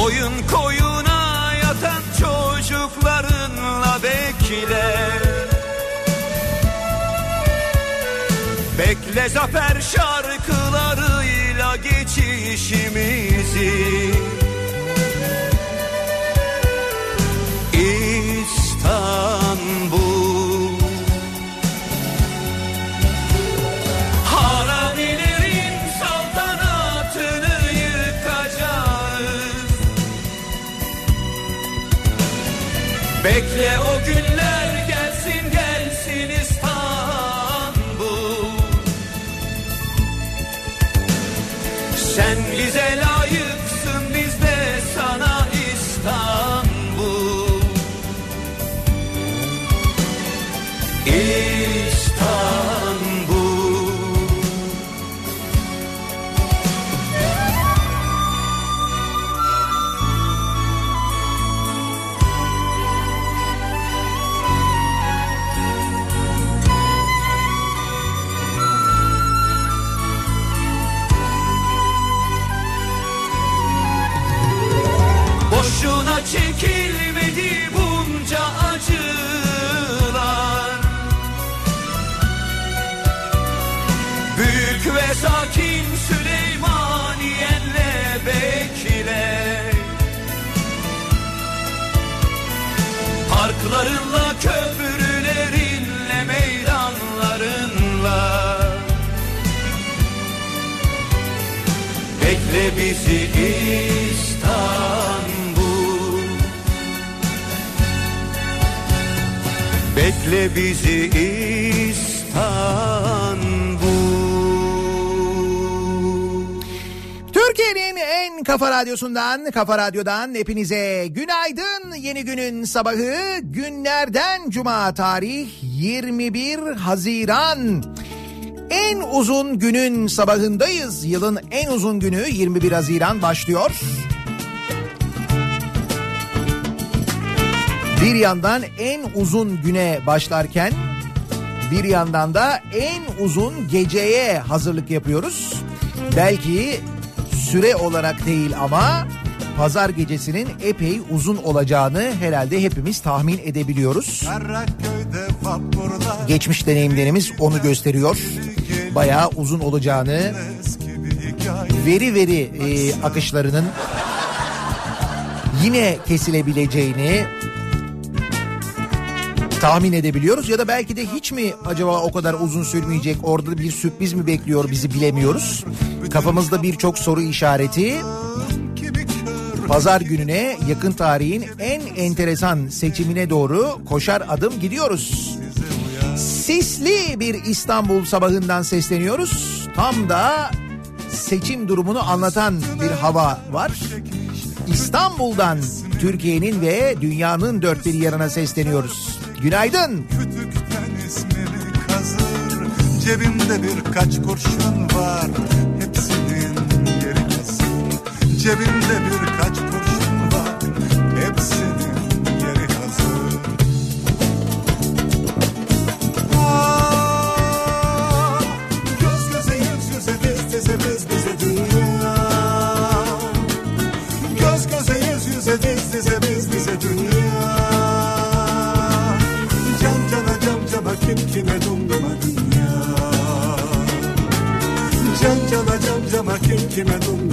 Koyun koyuna yatan çocuklarınla bekle. Bekle zafer şarkılarıyla geçişimizi Bekle bizi İstanbul Türkiye'nin en kafa radyosundan, kafa radyodan hepinize günaydın. Yeni günün sabahı günlerden cuma tarih 21 Haziran. En uzun günün sabahındayız. Yılın en uzun günü 21 Haziran başlıyor. Bir yandan en uzun güne başlarken bir yandan da en uzun geceye hazırlık yapıyoruz. Belki süre olarak değil ama pazar gecesinin epey uzun olacağını herhalde hepimiz tahmin edebiliyoruz. Geçmiş deneyimlerimiz onu gösteriyor. Bayağı uzun olacağını, veri veri e, akışlarının yine kesilebileceğini tahmin edebiliyoruz ya da belki de hiç mi acaba o kadar uzun sürmeyecek orada bir sürpriz mi bekliyor bizi bilemiyoruz. Kafamızda birçok soru işareti. Pazar gününe yakın tarihin en enteresan seçimine doğru koşar adım gidiyoruz. Sisli bir İstanbul sabahından sesleniyoruz. Tam da seçim durumunu anlatan bir hava var. İstanbul'dan Türkiye'nin ve dünyanın dört bir yanına sesleniyoruz. Günaydın. Kütükten ismini kazır Cebimde birkaç kurşun var Hepsinin yeri hazır Cebimde birkaç kurşun cam cama kim kime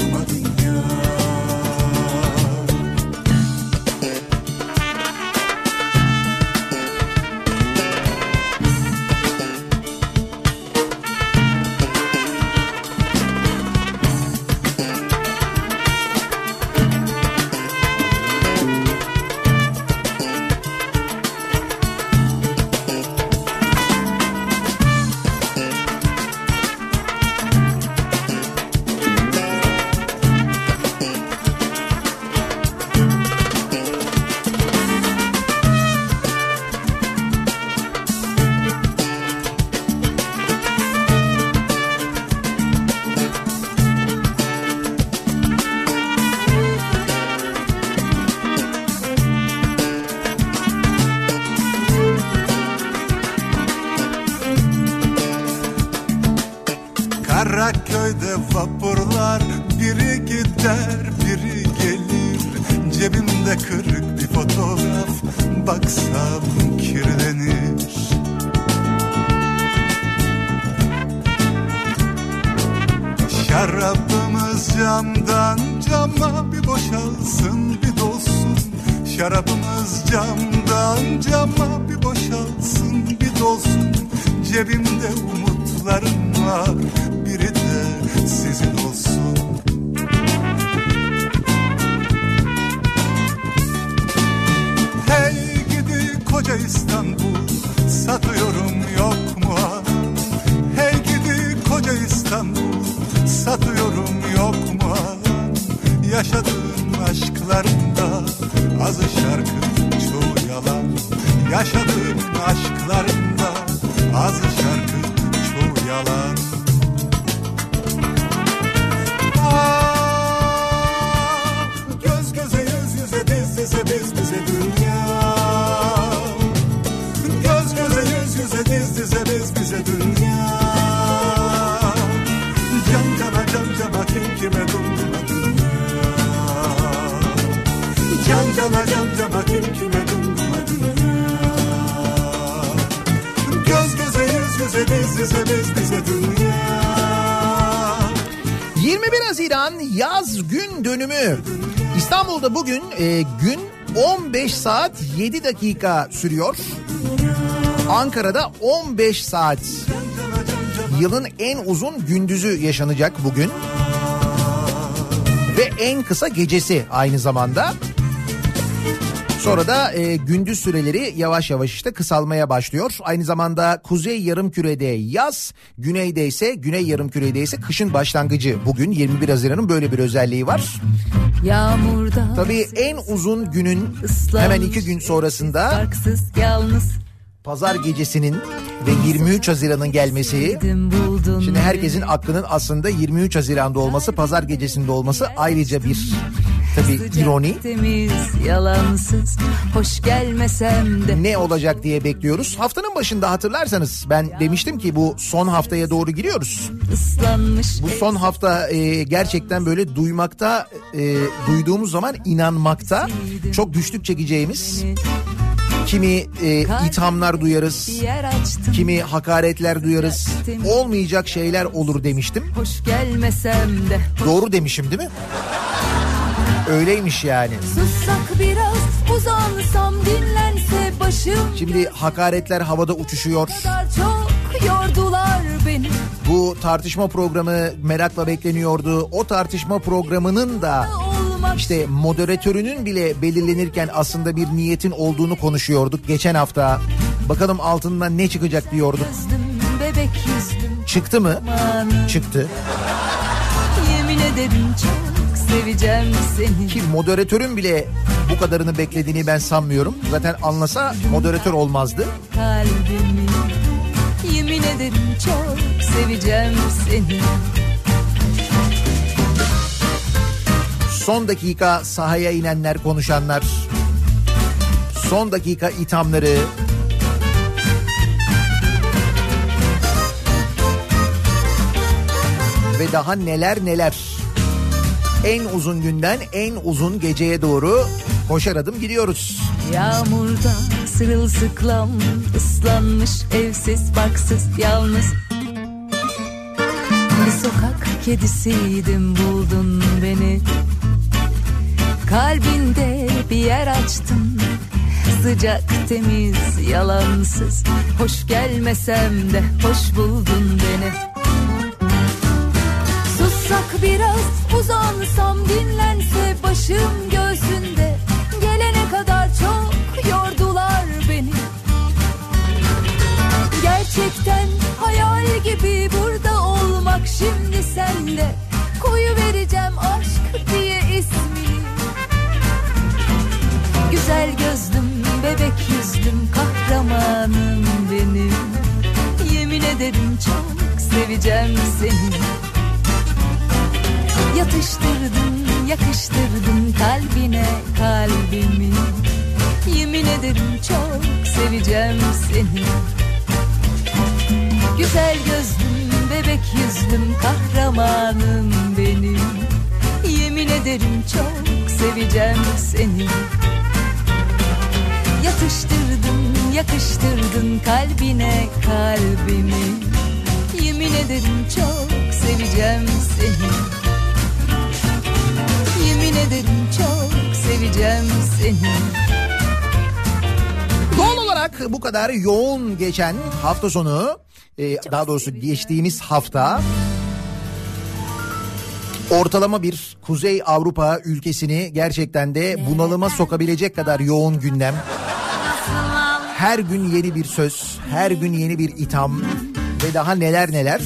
room e, gün 15 saat 7 dakika sürüyor. Ankara'da 15 saat. Yılın en uzun gündüzü yaşanacak bugün. Ve en kısa gecesi aynı zamanda. Sonra da e, gündüz süreleri yavaş yavaş işte kısalmaya başlıyor. Aynı zamanda kuzey yarımkürede yaz, güneyde ise güney yarımkürede ise kışın başlangıcı. Bugün 21 Haziran'ın böyle bir özelliği var. Yağmurda Tabii en uzun günün hemen iki gün sonrasında Farksız yalnız pazar gecesinin ve 23 Haziran'ın gelmesi. Şimdi herkesin aklının aslında 23 Haziran'da olması, pazar gecesinde olması ayrıca bir tabii Sıcak, ironi. Temiz yalansız hoş gelmesem de ne olacak diye bekliyoruz. Haftanın başında hatırlarsanız ben demiştim ki bu son haftaya doğru giriyoruz. Bu son hafta e, gerçekten böyle duymakta, e, duyduğumuz zaman inanmakta çok güçlük çekeceğimiz kimi e, ithamlar duyarız, kimi hakaretler duyarız. Olmayacak şeyler olur demiştim. hoş gelmesem de Doğru demişim değil mi? Öyleymiş yani. sussak biraz uzansam dinlense başım Şimdi hakaretler havada uçuşuyor. çok yordular beni Bu tartışma programı merakla bekleniyordu. O tartışma programının da işte moderatörünün bile belirlenirken aslında bir niyetin olduğunu konuşuyorduk geçen hafta. Bakalım altından ne çıkacak diyorduk. Çıktı mı? Çıktı. Yemin ederim çok seveceğim seni Ki moderatörün bile bu kadarını beklediğini ben sanmıyorum. Zaten anlasa moderatör olmazdı. kalbimi Yemin ederim çok seveceğim seni Son dakika sahaya inenler, konuşanlar. Son dakika ithamları. Ve daha neler neler. En uzun günden en uzun geceye doğru koşar adım gidiyoruz. Yağmurda sırılsıklam ıslanmış evsiz baksız yalnız. Bir sokak kedisiydim buldun beni. Kalbinde bir yer açtın Sıcak temiz yalansız. Hoş gelmesem de hoş buldun beni Sussak biraz uzansam dinlense başım göğsünde. Gelene kadar çok yordular beni. Gerçekten hayal gibi burada olmak şimdi sende. Koyu vereceğim aşk diye ismini. Güzel gözlüm bebek yüzlüm kahramanım benim. Yemin ederim çok seveceğim seni Yatıştırdın, yakıştırdın kalbine kalbimi. Yemin ederim çok seveceğim seni. Güzel gözlüm, bebek yüzlüm kahramanım benim. Yemin ederim çok seveceğim seni. Yatıştırdın, yakıştırdın kalbine kalbimi. Yemin ederim çok seveceğim seni ederim çok seveceğim seni Doğal olarak bu kadar yoğun geçen hafta sonu, e, daha doğrusu geçtiğimiz hafta ortalama bir Kuzey Avrupa ülkesini gerçekten de bunalıma sokabilecek kadar yoğun gündem. Her gün yeni bir söz, her gün yeni bir itham ve daha neler neler.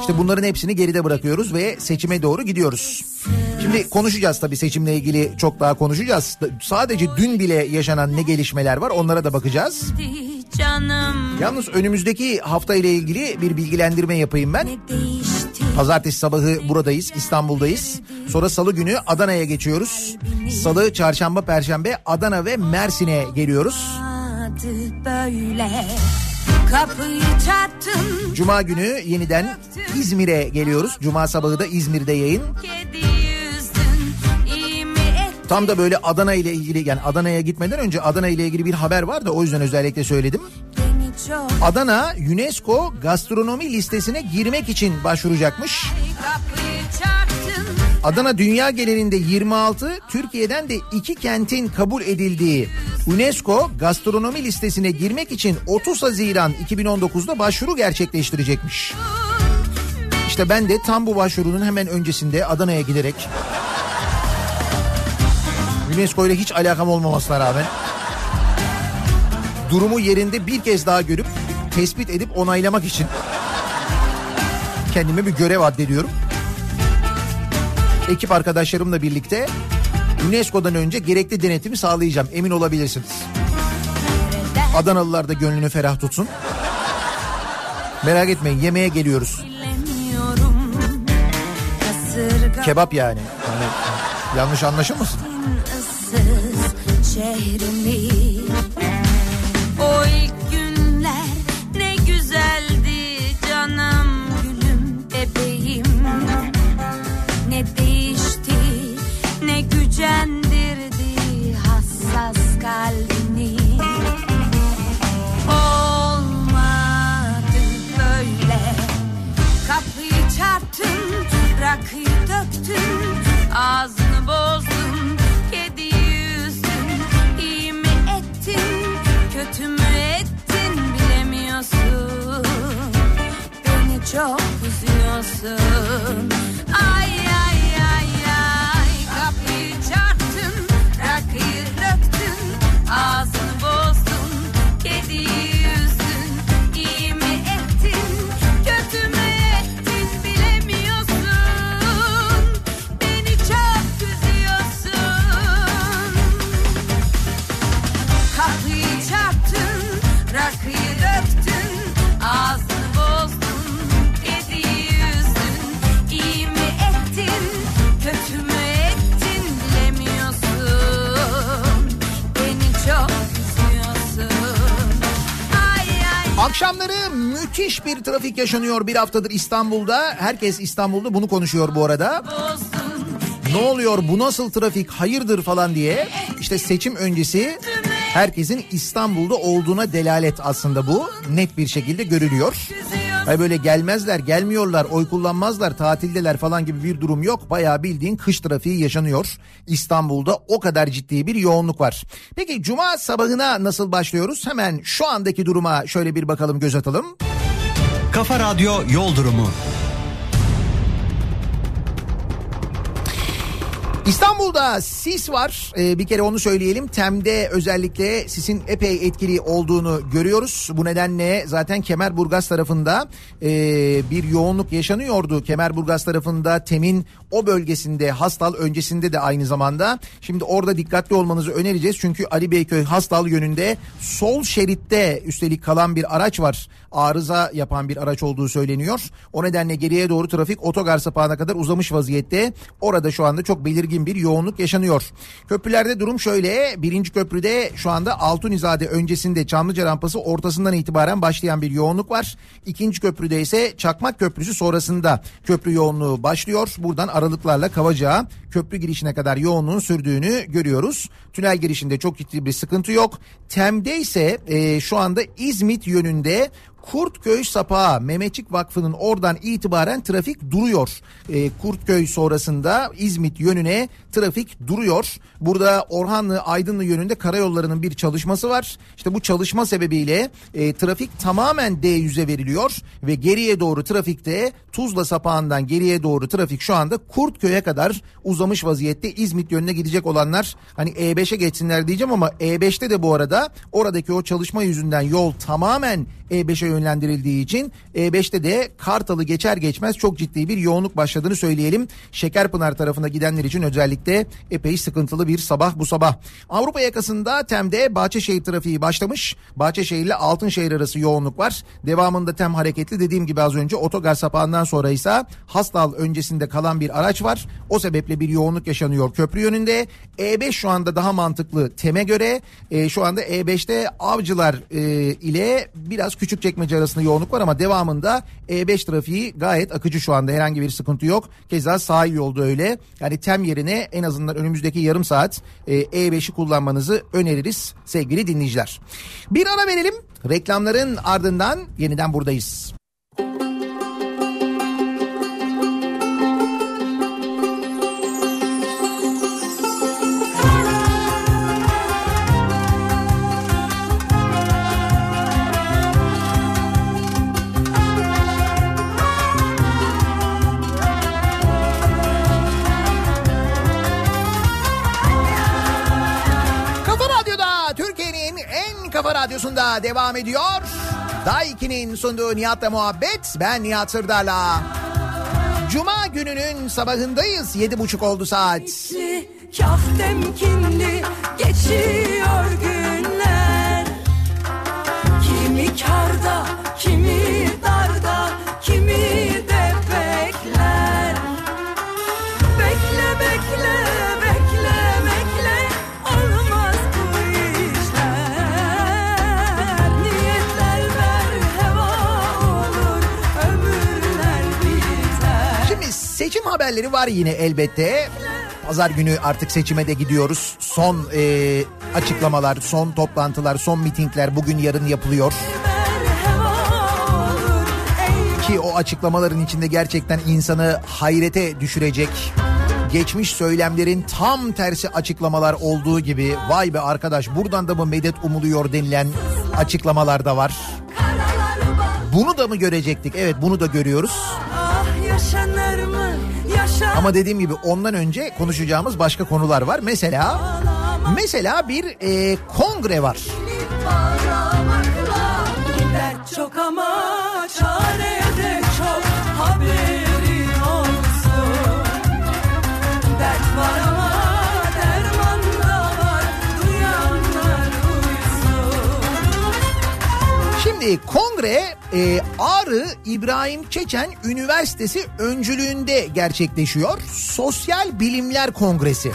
İşte bunların hepsini geride bırakıyoruz ve seçime doğru gidiyoruz. Şimdi konuşacağız tabii seçimle ilgili çok daha konuşacağız. Sadece dün bile yaşanan ne gelişmeler var onlara da bakacağız. Yalnız önümüzdeki hafta ile ilgili bir bilgilendirme yapayım ben. Pazartesi sabahı buradayız, İstanbul'dayız. Sonra salı günü Adana'ya geçiyoruz. Salı, çarşamba, perşembe Adana ve Mersin'e geliyoruz. Böyle Cuma günü yeniden İzmir'e geliyoruz. Cuma sabahı da İzmir'de yayın. Tam da böyle Adana ile ilgili yani Adana'ya gitmeden önce Adana ile ilgili bir haber var da o yüzden özellikle söyledim. Adana UNESCO gastronomi listesine girmek için başvuracakmış. Adana dünya genelinde 26, Türkiye'den de iki kentin kabul edildiği UNESCO gastronomi listesine girmek için 30 Haziran 2019'da başvuru gerçekleştirecekmiş. İşte ben de tam bu başvurunun hemen öncesinde Adana'ya giderek UNESCO ile hiç alakam olmamasına rağmen durumu yerinde bir kez daha görüp tespit edip onaylamak için kendime bir görev addediyorum ekip arkadaşlarımla birlikte UNESCO'dan önce gerekli denetimi sağlayacağım. Emin olabilirsiniz. Adanalılar da gönlünü ferah tutsun. Merak etmeyin yemeğe geliyoruz. Kebap yani. yani yanlış anlaşılmasın. şehrimi çok üzüyorsun. Müthiş bir trafik yaşanıyor bir haftadır İstanbul'da. Herkes İstanbul'da bunu konuşuyor bu arada. Ne oluyor bu nasıl trafik hayırdır falan diye. İşte seçim öncesi herkesin İstanbul'da olduğuna delalet aslında bu. Net bir şekilde görülüyor. Hayır böyle gelmezler, gelmiyorlar, oy kullanmazlar, tatildeler falan gibi bir durum yok. Bayağı bildiğin kış trafiği yaşanıyor. İstanbul'da o kadar ciddi bir yoğunluk var. Peki cuma sabahına nasıl başlıyoruz? Hemen şu andaki duruma şöyle bir bakalım göz atalım. Kafa Radyo Yol Durumu. İstanbul'da sis var. Ee, bir kere onu söyleyelim. Tem'de özellikle sisin epey etkili olduğunu görüyoruz. Bu nedenle zaten Kemerburgaz tarafında e, bir yoğunluk yaşanıyordu. Kemerburgaz tarafında Tem'in o bölgesinde Hastal öncesinde de aynı zamanda. Şimdi orada dikkatli olmanızı önereceğiz. Çünkü Ali Beyköy Hastal yönünde sol şeritte üstelik kalan bir araç var. Arıza yapan bir araç olduğu söyleniyor. O nedenle geriye doğru trafik otogar sapağına kadar uzamış vaziyette. Orada şu anda çok belirgin bir yoğunluk yaşanıyor. Köprülerde durum şöyle. Birinci köprüde şu anda Altunizade öncesinde Çamlıca rampası ortasından itibaren başlayan bir yoğunluk var. İkinci köprüde ise Çakmak Köprüsü sonrasında köprü yoğunluğu başlıyor. Buradan aralıklarla Kavacığa köprü girişine kadar yoğunluğun sürdüğünü görüyoruz. Tünel girişinde çok ciddi bir sıkıntı yok. Tem'de ise e, şu anda İzmit yönünde Kurtköy Sapağı Mehmetçik Vakfı'nın oradan itibaren trafik duruyor. E, Kurtköy sonrasında İzmit yönüne trafik duruyor. Burada Orhanlı Aydınlı yönünde karayollarının bir çalışması var. İşte bu çalışma sebebiyle e, trafik tamamen D100'e veriliyor ve geriye doğru trafikte Tuzla Sapağı'ndan geriye doğru trafik şu anda Kurtköy'e kadar uzamış vaziyette. İzmit yönüne gidecek olanlar hani E5'e geçsinler diyeceğim ama E5'te de bu arada oradaki o çalışma yüzünden yol tamamen E5'e yönlendirildiği için E5'te de Kartal'ı geçer geçmez çok ciddi bir yoğunluk başladığını söyleyelim. Şekerpınar tarafına gidenler için özellikle epey sıkıntılı bir sabah bu sabah. Avrupa yakasında Tem'de Bahçeşehir trafiği başlamış. Bahçeşehir ile Altınşehir arası yoğunluk var. Devamında Tem hareketli dediğim gibi az önce otogar sapağından sonra ise Hastal öncesinde kalan bir araç var. O sebeple bir yoğunluk yaşanıyor köprü yönünde. E5 şu anda daha mantıklı Tem'e göre. E, şu anda E5'te Avcılar e, ile biraz küçük çekmece arasında yoğunluk var ama devamında E5 trafiği gayet akıcı şu anda herhangi bir sıkıntı yok. Keza sahil yolda öyle. Yani Tem yerine en azından önümüzdeki yarım saat e, E5'i kullanmanızı öneririz sevgili dinleyiciler. Bir ara verelim. Reklamların ardından yeniden buradayız. Radyosunda devam ediyor. Daiki'nin sunduğu Nihat'la muhabbet. Ben Nihat Sırdar'la. Cuma gününün sabahındayız. Yedi buçuk oldu saat. Kah temkinli geçiyor günler Kimi karda, kimi darda, kimi seçim haberleri var yine elbette. Pazar günü artık seçime de gidiyoruz. Son e, açıklamalar, son toplantılar, son mitingler bugün yarın yapılıyor. Ki o açıklamaların içinde gerçekten insanı hayrete düşürecek geçmiş söylemlerin tam tersi açıklamalar olduğu gibi vay be arkadaş buradan da mı medet umuluyor denilen açıklamalar da var. Bunu da mı görecektik? Evet bunu da görüyoruz. Ama dediğim gibi ondan önce konuşacağımız başka konular var. Mesela mesela bir e, kongre var. Şimdi kongre e, Ağrı İbrahim Çeçen Üniversitesi öncülüğünde gerçekleşiyor. Sosyal Bilimler Kongresi.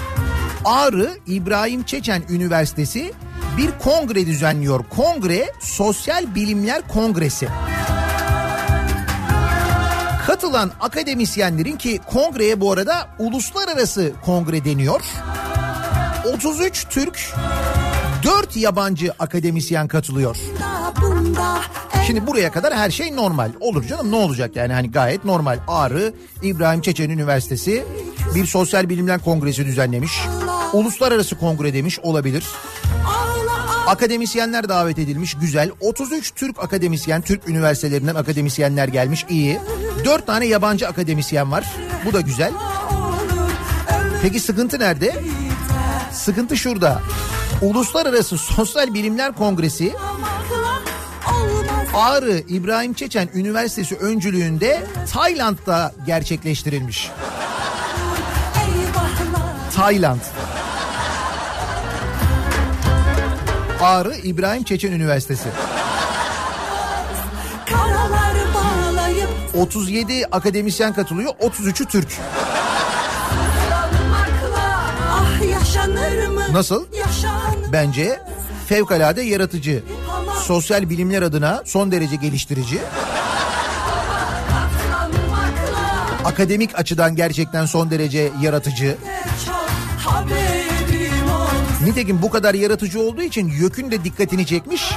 Ağrı İbrahim Çeçen Üniversitesi bir kongre düzenliyor. Kongre Sosyal Bilimler Kongresi. Katılan akademisyenlerin ki kongreye bu arada uluslararası kongre deniyor. 33 Türk, 4 yabancı akademisyen katılıyor. Şimdi buraya kadar her şey normal. Olur canım ne olacak yani hani gayet normal. Ağrı İbrahim Çeçen Üniversitesi bir sosyal bilimler kongresi düzenlemiş. Uluslararası kongre demiş olabilir. Akademisyenler davet edilmiş güzel. 33 Türk akademisyen, Türk üniversitelerinden akademisyenler gelmiş iyi. 4 tane yabancı akademisyen var. Bu da güzel. Peki sıkıntı nerede? Sıkıntı şurada. Uluslararası Sosyal Bilimler Kongresi Ağrı İbrahim Çeçen Üniversitesi öncülüğünde Tayland'da gerçekleştirilmiş. Tayland. Ağrı İbrahim Çeçen Üniversitesi. Karalar bağlayıp 37 akademisyen katılıyor, 33'ü Türk. ah? Nasıl? Yaşanır. Bence fevkalade yaratıcı. Sosyal bilimler adına son derece geliştirici. Akademik açıdan gerçekten son derece yaratıcı. Nitekim bu kadar yaratıcı olduğu için YÖK'ün de dikkatini çekmiş.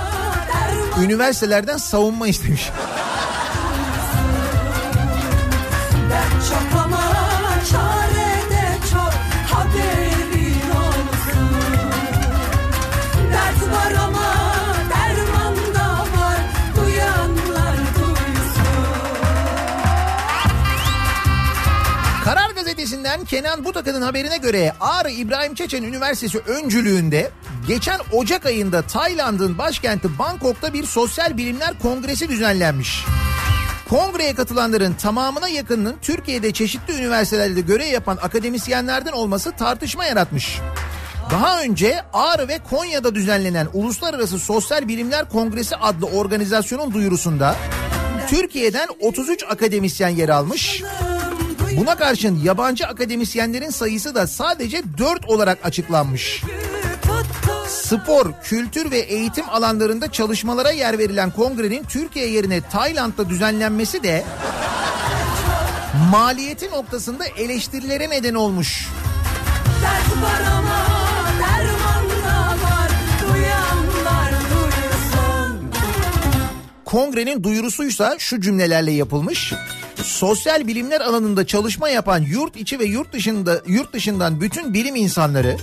Üniversitelerden savunma istemiş. Gazetesi'nden Kenan Butak'ın haberine göre Ağrı İbrahim Çeçen Üniversitesi öncülüğünde geçen Ocak ayında Tayland'ın başkenti Bangkok'ta bir sosyal bilimler kongresi düzenlenmiş. Kongreye katılanların tamamına yakınının Türkiye'de çeşitli üniversitelerde görev yapan akademisyenlerden olması tartışma yaratmış. Daha önce Ağrı ve Konya'da düzenlenen Uluslararası Sosyal Bilimler Kongresi adlı organizasyonun duyurusunda Türkiye'den 33 akademisyen yer almış. Buna karşın yabancı akademisyenlerin sayısı da sadece 4 olarak açıklanmış. Spor, kültür ve eğitim alanlarında çalışmalara yer verilen kongrenin Türkiye yerine Tayland'da düzenlenmesi de maliyeti noktasında eleştirilere neden olmuş. Kongrenin duyurusuysa şu cümlelerle yapılmış. Sosyal bilimler alanında çalışma yapan yurt içi ve yurt dışında yurt dışından bütün bilim insanları,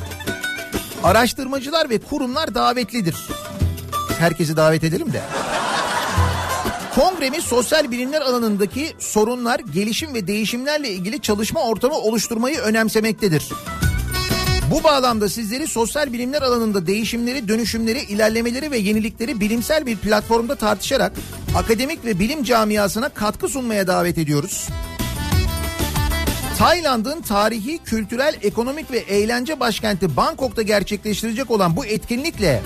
araştırmacılar ve kurumlar davetlidir. Herkesi davet edelim de. Kongremiz sosyal bilimler alanındaki sorunlar, gelişim ve değişimlerle ilgili çalışma ortamı oluşturmayı önemsemektedir. Bu bağlamda sizleri sosyal bilimler alanında değişimleri, dönüşümleri, ilerlemeleri ve yenilikleri bilimsel bir platformda tartışarak akademik ve bilim camiasına katkı sunmaya davet ediyoruz. Tayland'ın tarihi, kültürel, ekonomik ve eğlence başkenti Bangkok'ta gerçekleştirecek olan bu etkinlikle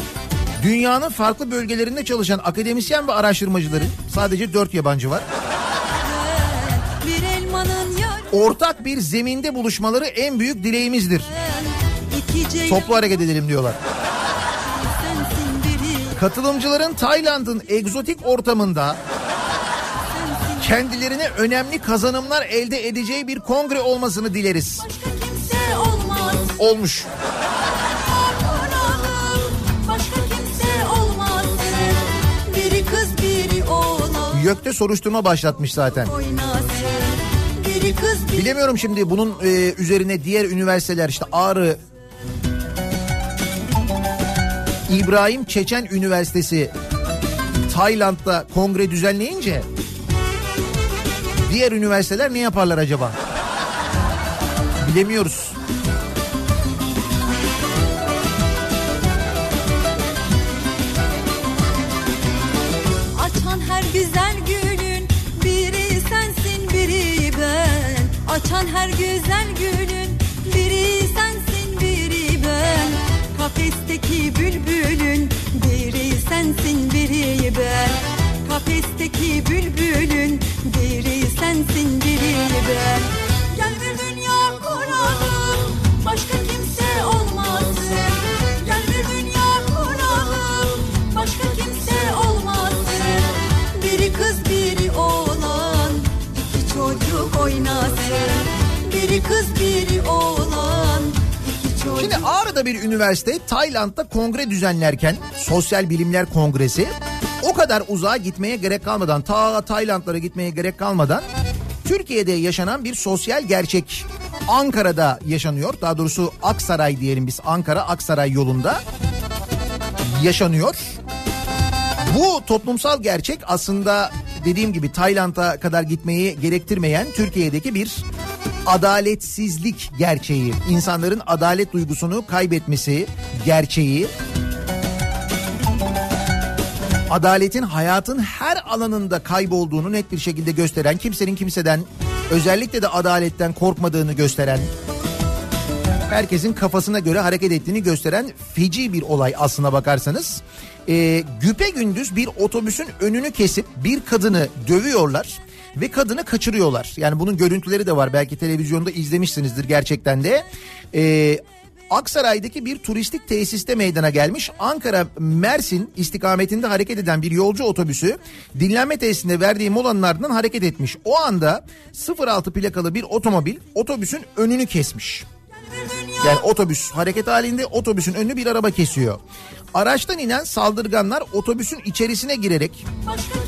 dünyanın farklı bölgelerinde çalışan akademisyen ve araştırmacıların sadece dört yabancı var. Ortak bir zeminde buluşmaları en büyük dileğimizdir. Toplu hareket edelim diyorlar. Katılımcıların Tayland'ın egzotik ortamında kendilerine önemli kazanımlar elde edeceği bir kongre olmasını dileriz. Başka kimse olmaz. Olmuş. Konağım. Başka kimse olmaz. Biri kız biri oğlan YÖK'te soruşturma başlatmış zaten. Bilemiyorum şimdi bunun e, üzerine diğer üniversiteler işte Ağrı İbrahim Çeçen Üniversitesi Tayland'da kongre düzenleyince diğer üniversiteler ne yaparlar acaba? Bilemiyoruz. Üniversite Tayland'da kongre düzenlerken Sosyal Bilimler Kongresi o kadar uzağa gitmeye gerek kalmadan ta Taylandlara gitmeye gerek kalmadan Türkiye'de yaşanan bir sosyal gerçek Ankara'da yaşanıyor. Daha doğrusu Aksaray diyelim biz Ankara Aksaray yolunda yaşanıyor. Bu toplumsal gerçek aslında dediğim gibi Tayland'a kadar gitmeyi gerektirmeyen Türkiye'deki bir adaletsizlik gerçeği. İnsanların adalet duygusunu kaybetmesi gerçeği. Adaletin hayatın her alanında kaybolduğunu net bir şekilde gösteren, kimsenin kimseden özellikle de adaletten korkmadığını gösteren, herkesin kafasına göre hareket ettiğini gösteren feci bir olay aslına bakarsanız. Ee, güpe gündüz bir otobüsün önünü kesip bir kadını dövüyorlar ve kadını kaçırıyorlar. Yani bunun görüntüleri de var belki televizyonda izlemişsinizdir gerçekten de. Ee, Aksaray'daki bir turistik tesiste meydana gelmiş Ankara Mersin istikametinde hareket eden bir yolcu otobüsü dinlenme tesisinde verdiği molanın ardından hareket etmiş. O anda 06 plakalı bir otomobil otobüsün önünü kesmiş. Yani otobüs hareket halinde otobüsün önünü bir araba kesiyor. Araçtan inen saldırganlar otobüsün içerisine girerek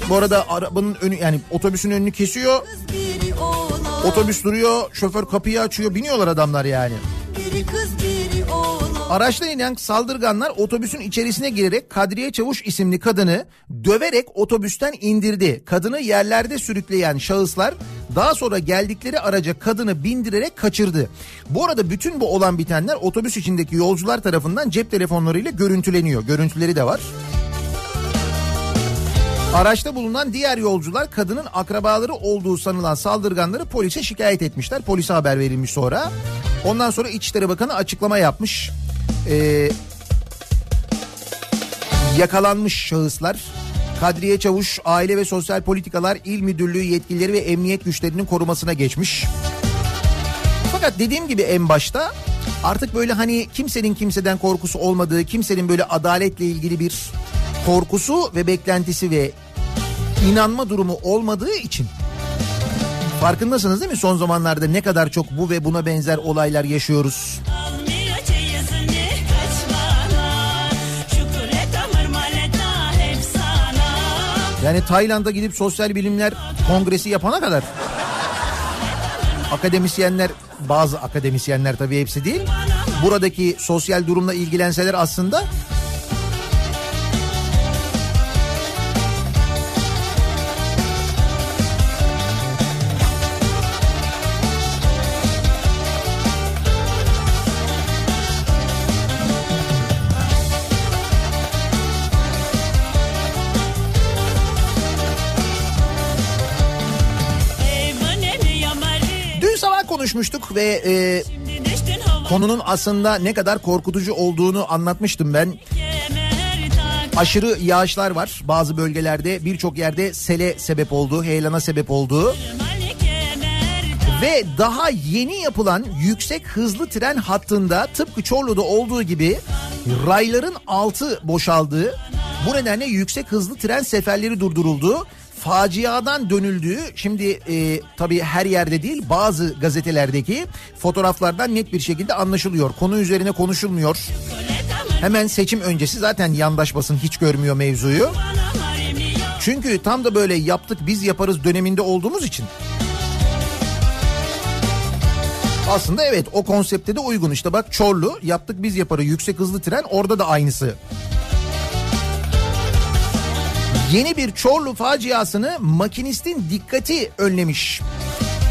bu arada arabanın önü yani otobüsün önünü kesiyor. Otobüs duruyor, şoför kapıyı açıyor, biniyorlar adamlar yani. Biri kız oğlan Araçtan inen saldırganlar otobüsün içerisine girerek Kadriye Çavuş isimli kadını döverek otobüsten indirdi. Kadını yerlerde sürükleyen şahıslar daha sonra geldikleri araca kadını bindirerek kaçırdı. Bu arada bütün bu olan bitenler otobüs içindeki yolcular tarafından cep telefonlarıyla görüntüleniyor. Görüntüleri de var. Araçta bulunan diğer yolcular kadının akrabaları olduğu sanılan saldırganları polise şikayet etmişler. Polise haber verilmiş sonra. Ondan sonra İçişleri Bakanı açıklama yapmış. Ee, yakalanmış şahıslar Kadriye Çavuş Aile ve Sosyal Politikalar İl Müdürlüğü yetkilileri ve emniyet güçlerinin korumasına geçmiş. Fakat dediğim gibi en başta artık böyle hani kimsenin kimseden korkusu olmadığı, kimsenin böyle adaletle ilgili bir korkusu ve beklentisi ve inanma durumu olmadığı için farkındasınız değil mi son zamanlarda ne kadar çok bu ve buna benzer olaylar yaşıyoruz. Yani Tayland'a gidip sosyal bilimler kongresi yapana kadar akademisyenler bazı akademisyenler tabii hepsi değil. Buradaki sosyal durumla ilgilenseler aslında ve e, konunun aslında ne kadar korkutucu olduğunu anlatmıştım ben. Aşırı yağışlar var bazı bölgelerde birçok yerde sele sebep oldu, heyelana sebep oldu. Ve daha yeni yapılan yüksek hızlı tren hattında tıpkı Çorlu'da olduğu gibi rayların altı boşaldığı bu nedenle yüksek hızlı tren seferleri durduruldu. Faciadan dönüldüğü şimdi e, tabii her yerde değil bazı gazetelerdeki fotoğraflardan net bir şekilde anlaşılıyor. Konu üzerine konuşulmuyor. Hemen seçim öncesi zaten yandaş basın hiç görmüyor mevzuyu. Çünkü tam da böyle yaptık biz yaparız döneminde olduğumuz için. Aslında evet o konsepte de uygun işte bak Çorlu yaptık biz yaparız yüksek hızlı tren orada da aynısı. Yeni bir Çorlu faciasını makinistin dikkati önlemiş.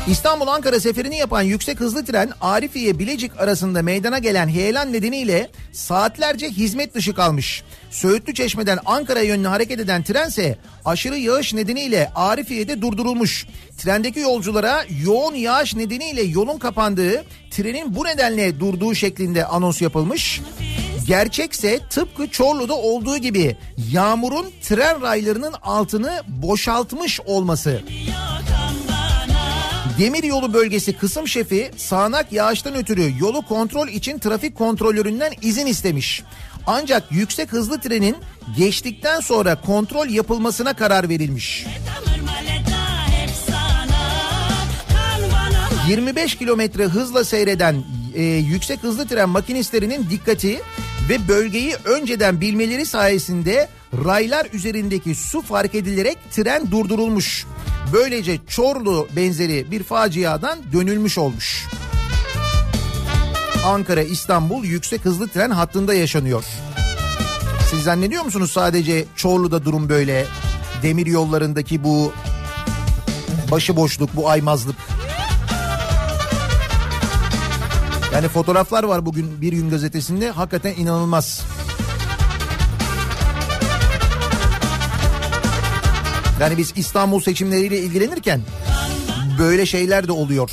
İstanbul-Ankara seferini yapan yüksek hızlı tren Arifiye Bilecik arasında meydana gelen heyelan nedeniyle saatlerce hizmet dışı kalmış. Söğütlü Çeşme'den Ankara yönüne hareket eden trense aşırı yağış nedeniyle Arifiye'de durdurulmuş. Trendeki yolculara yoğun yağış nedeniyle yolun kapandığı, trenin bu nedenle durduğu şeklinde anons yapılmış. Gerçekse tıpkı Çorlu'da olduğu gibi yağmurun tren raylarının altını boşaltmış olması. Demiryolu bölgesi kısım şefi sağanak yağıştan ötürü yolu kontrol için trafik kontrolöründen izin istemiş. Ancak yüksek hızlı trenin geçtikten sonra kontrol yapılmasına karar verilmiş. Ömür maleta hep sana Kan 25 kilometre hızla seyreden e, yüksek hızlı tren makinistlerinin dikkati ve bölgeyi önceden bilmeleri sayesinde raylar üzerindeki su fark edilerek tren durdurulmuş. Böylece Çorlu benzeri bir faciadan dönülmüş olmuş. Ankara İstanbul yüksek hızlı tren hattında yaşanıyor. Siz zannediyor musunuz sadece Çorlu'da durum böyle? Demir yollarındaki bu başıboşluk, bu aymazlık. Yani fotoğraflar var bugün Bir Gün Gazetesi'nde hakikaten inanılmaz. Yani biz İstanbul seçimleriyle ilgilenirken böyle şeyler de oluyor.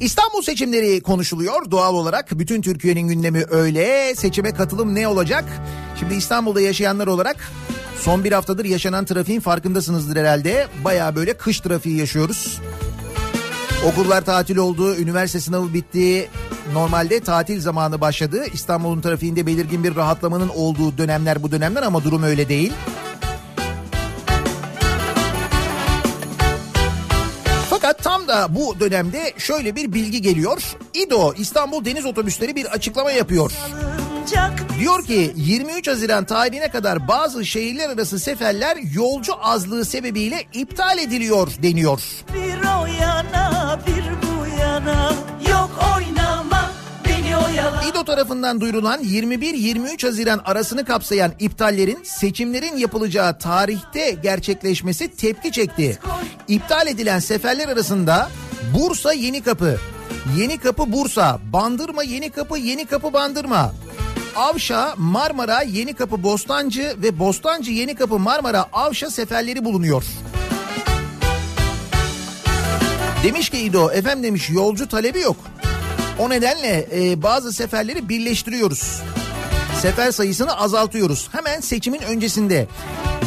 İstanbul seçimleri konuşuluyor doğal olarak. Bütün Türkiye'nin gündemi öyle. Seçime katılım ne olacak? Şimdi İstanbul'da yaşayanlar olarak son bir haftadır yaşanan trafiğin farkındasınızdır herhalde. Baya böyle kış trafiği yaşıyoruz. Okullar tatil oldu, üniversite sınavı bitti. Normalde tatil zamanı başladı. İstanbul'un trafiğinde belirgin bir rahatlamanın olduğu dönemler bu dönemler ama durum öyle değil. Da bu dönemde şöyle bir bilgi geliyor. İDO İstanbul Deniz Otobüsleri bir açıklama yapıyor. Diyor ki 23 Haziran tarihine kadar bazı şehirler arası seferler yolcu azlığı sebebiyle iptal ediliyor deniyor. Bir o yana bir bu yana Yok oyala İDO tarafından duyurulan 21-23 Haziran arasını kapsayan iptallerin seçimlerin yapılacağı tarihte gerçekleşmesi tepki çekti. İptal edilen seferler arasında Bursa Yenikapı, Yenikapı Bursa, Bandırma Yenikapı Yenikapı Bandırma, Avşa, Marmara, Yenikapı Bostancı ve Bostancı Yenikapı Marmara Avşa seferleri bulunuyor. Demiş ki İdo efendim demiş yolcu talebi yok. O nedenle e, bazı seferleri birleştiriyoruz. Sefer sayısını azaltıyoruz. Hemen seçimin öncesinde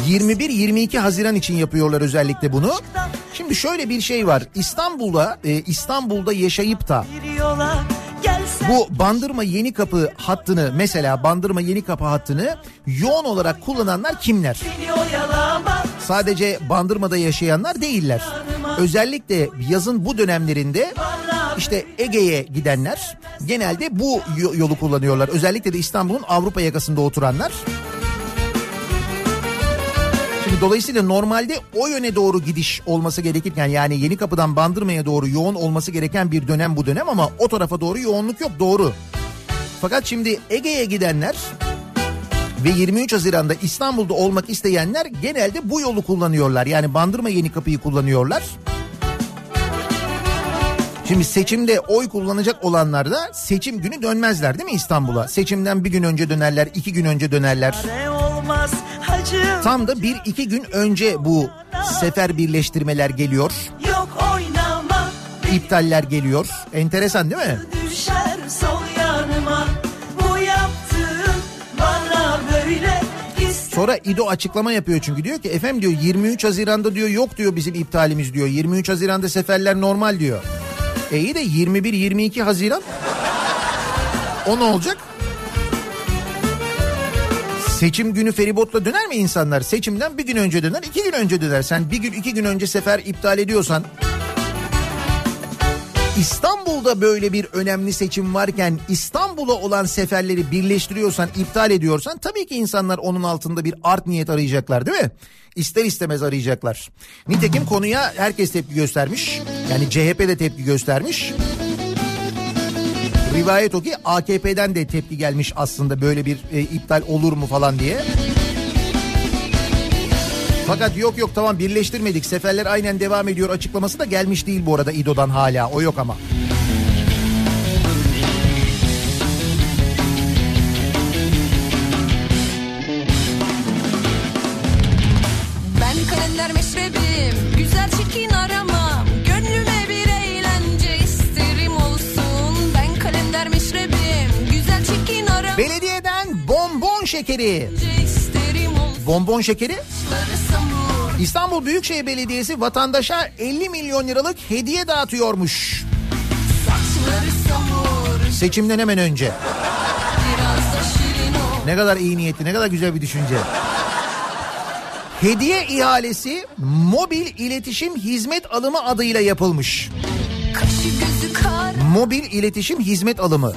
21-22 Haziran için yapıyorlar özellikle bunu. Şimdi şöyle bir şey var. İstanbul'da e, İstanbul'da yaşayıp da bu Bandırma Yeni Kapı hattını mesela Bandırma Yeni Kapı hattını yoğun olarak kullananlar kimler? Sadece Bandırma'da yaşayanlar değiller. Özellikle yazın bu dönemlerinde işte Ege'ye gidenler genelde bu yo- yolu kullanıyorlar. Özellikle de İstanbul'un Avrupa yakasında oturanlar. Şimdi dolayısıyla normalde o yöne doğru gidiş olması gerekirken yani Yeni Kapı'dan Bandırma'ya doğru yoğun olması gereken bir dönem bu dönem ama o tarafa doğru yoğunluk yok doğru. Fakat şimdi Ege'ye gidenler ve 23 Haziran'da İstanbul'da olmak isteyenler genelde bu yolu kullanıyorlar. Yani Bandırma Yeni Kapı'yı kullanıyorlar. Şimdi seçimde oy kullanacak olanlar da seçim günü dönmezler değil mi İstanbul'a? Seçimden bir gün önce dönerler, iki gün önce dönerler. Tam da bir iki gün önce bu sefer birleştirmeler geliyor. İptaller geliyor. Enteresan değil mi? düşer Sonra İdo açıklama yapıyor çünkü diyor ki efendim diyor 23 Haziran'da diyor yok diyor bizim iptalimiz diyor. 23 Haziran'da seferler normal diyor. E iyi de 21-22 Haziran o ne olacak? Seçim günü feribotla döner mi insanlar? Seçimden bir gün önce döner, iki gün önce döner. Sen bir gün iki gün önce sefer iptal ediyorsan İstanbul'da böyle bir önemli seçim varken İstanbul'a olan seferleri birleştiriyorsan, iptal ediyorsan tabii ki insanlar onun altında bir art niyet arayacaklar değil mi? İster istemez arayacaklar. Nitekim konuya herkes tepki göstermiş. Yani CHP de tepki göstermiş. Rivayet o ki AKP'den de tepki gelmiş aslında böyle bir e, iptal olur mu falan diye. Fakat yok yok tamam birleştirmedik. Seferler aynen devam ediyor açıklaması da gelmiş değil bu arada İdo'dan hala. O yok ama. Ben kalender meşrebim Güzel çirkin aramam. Gönlüme bir eğlence isterim olsun. Ben kalender meşrebim Güzel çirkin aramam. Belediyeden bonbon şekeri. olsun Bonbon şekeri İstanbul Büyükşehir Belediyesi vatandaşa 50 milyon liralık hediye dağıtıyormuş. Seçimden hemen önce. Ne kadar iyi niyetli, ne kadar güzel bir düşünce. Hediye ihalesi mobil iletişim hizmet alımı adıyla yapılmış. Mobil iletişim hizmet alımı.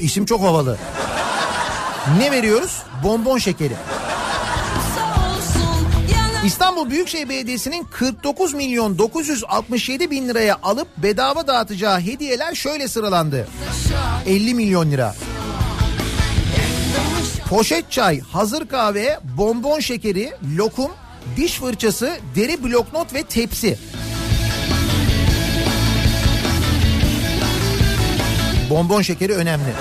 İsim çok havalı. Ne veriyoruz? Bonbon şekeri. İstanbul Büyükşehir Belediyesi'nin 49 milyon 967 bin liraya alıp bedava dağıtacağı hediyeler şöyle sıralandı. 50 milyon lira. Poşet çay, hazır kahve, bonbon şekeri, lokum, diş fırçası, deri bloknot ve tepsi. Bonbon şekeri önemli.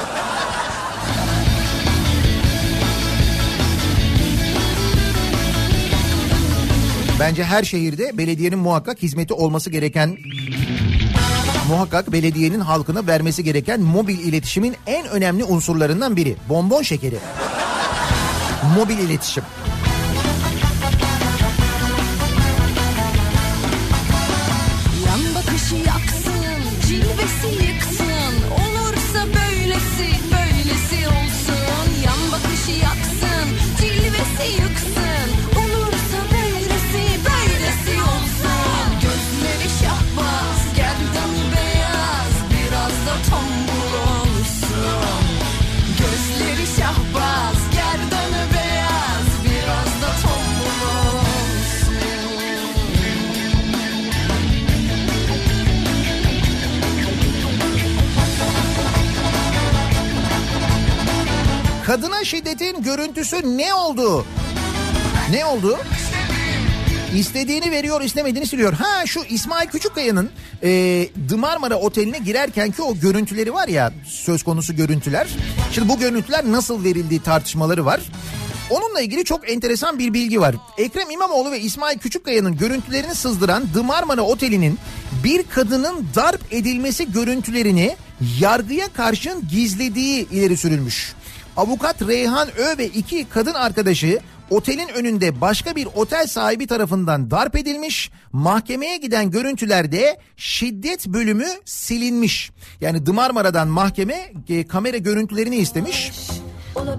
Bence her şehirde belediyenin muhakkak hizmeti olması gereken muhakkak belediyenin halkına vermesi gereken mobil iletişimin en önemli unsurlarından biri. Bonbon şekeri. Mobil iletişim. Kadına şiddetin görüntüsü ne oldu? Ne oldu? İstediğini veriyor, istemediğini siliyor. Ha şu İsmail Küçükkaya'nın e, The Marmara Oteli'ne girerken ki o görüntüleri var ya söz konusu görüntüler. Şimdi bu görüntüler nasıl verildiği tartışmaları var. Onunla ilgili çok enteresan bir bilgi var. Ekrem İmamoğlu ve İsmail Küçükkaya'nın görüntülerini sızdıran The Marmara Oteli'nin bir kadının darp edilmesi görüntülerini yargıya karşın gizlediği ileri sürülmüş. Avukat Reyhan Ö ve iki kadın arkadaşı otelin önünde başka bir otel sahibi tarafından darp edilmiş. Mahkemeye giden görüntülerde şiddet bölümü silinmiş. Yani The Marmara'dan mahkeme e, kamera görüntülerini istemiş.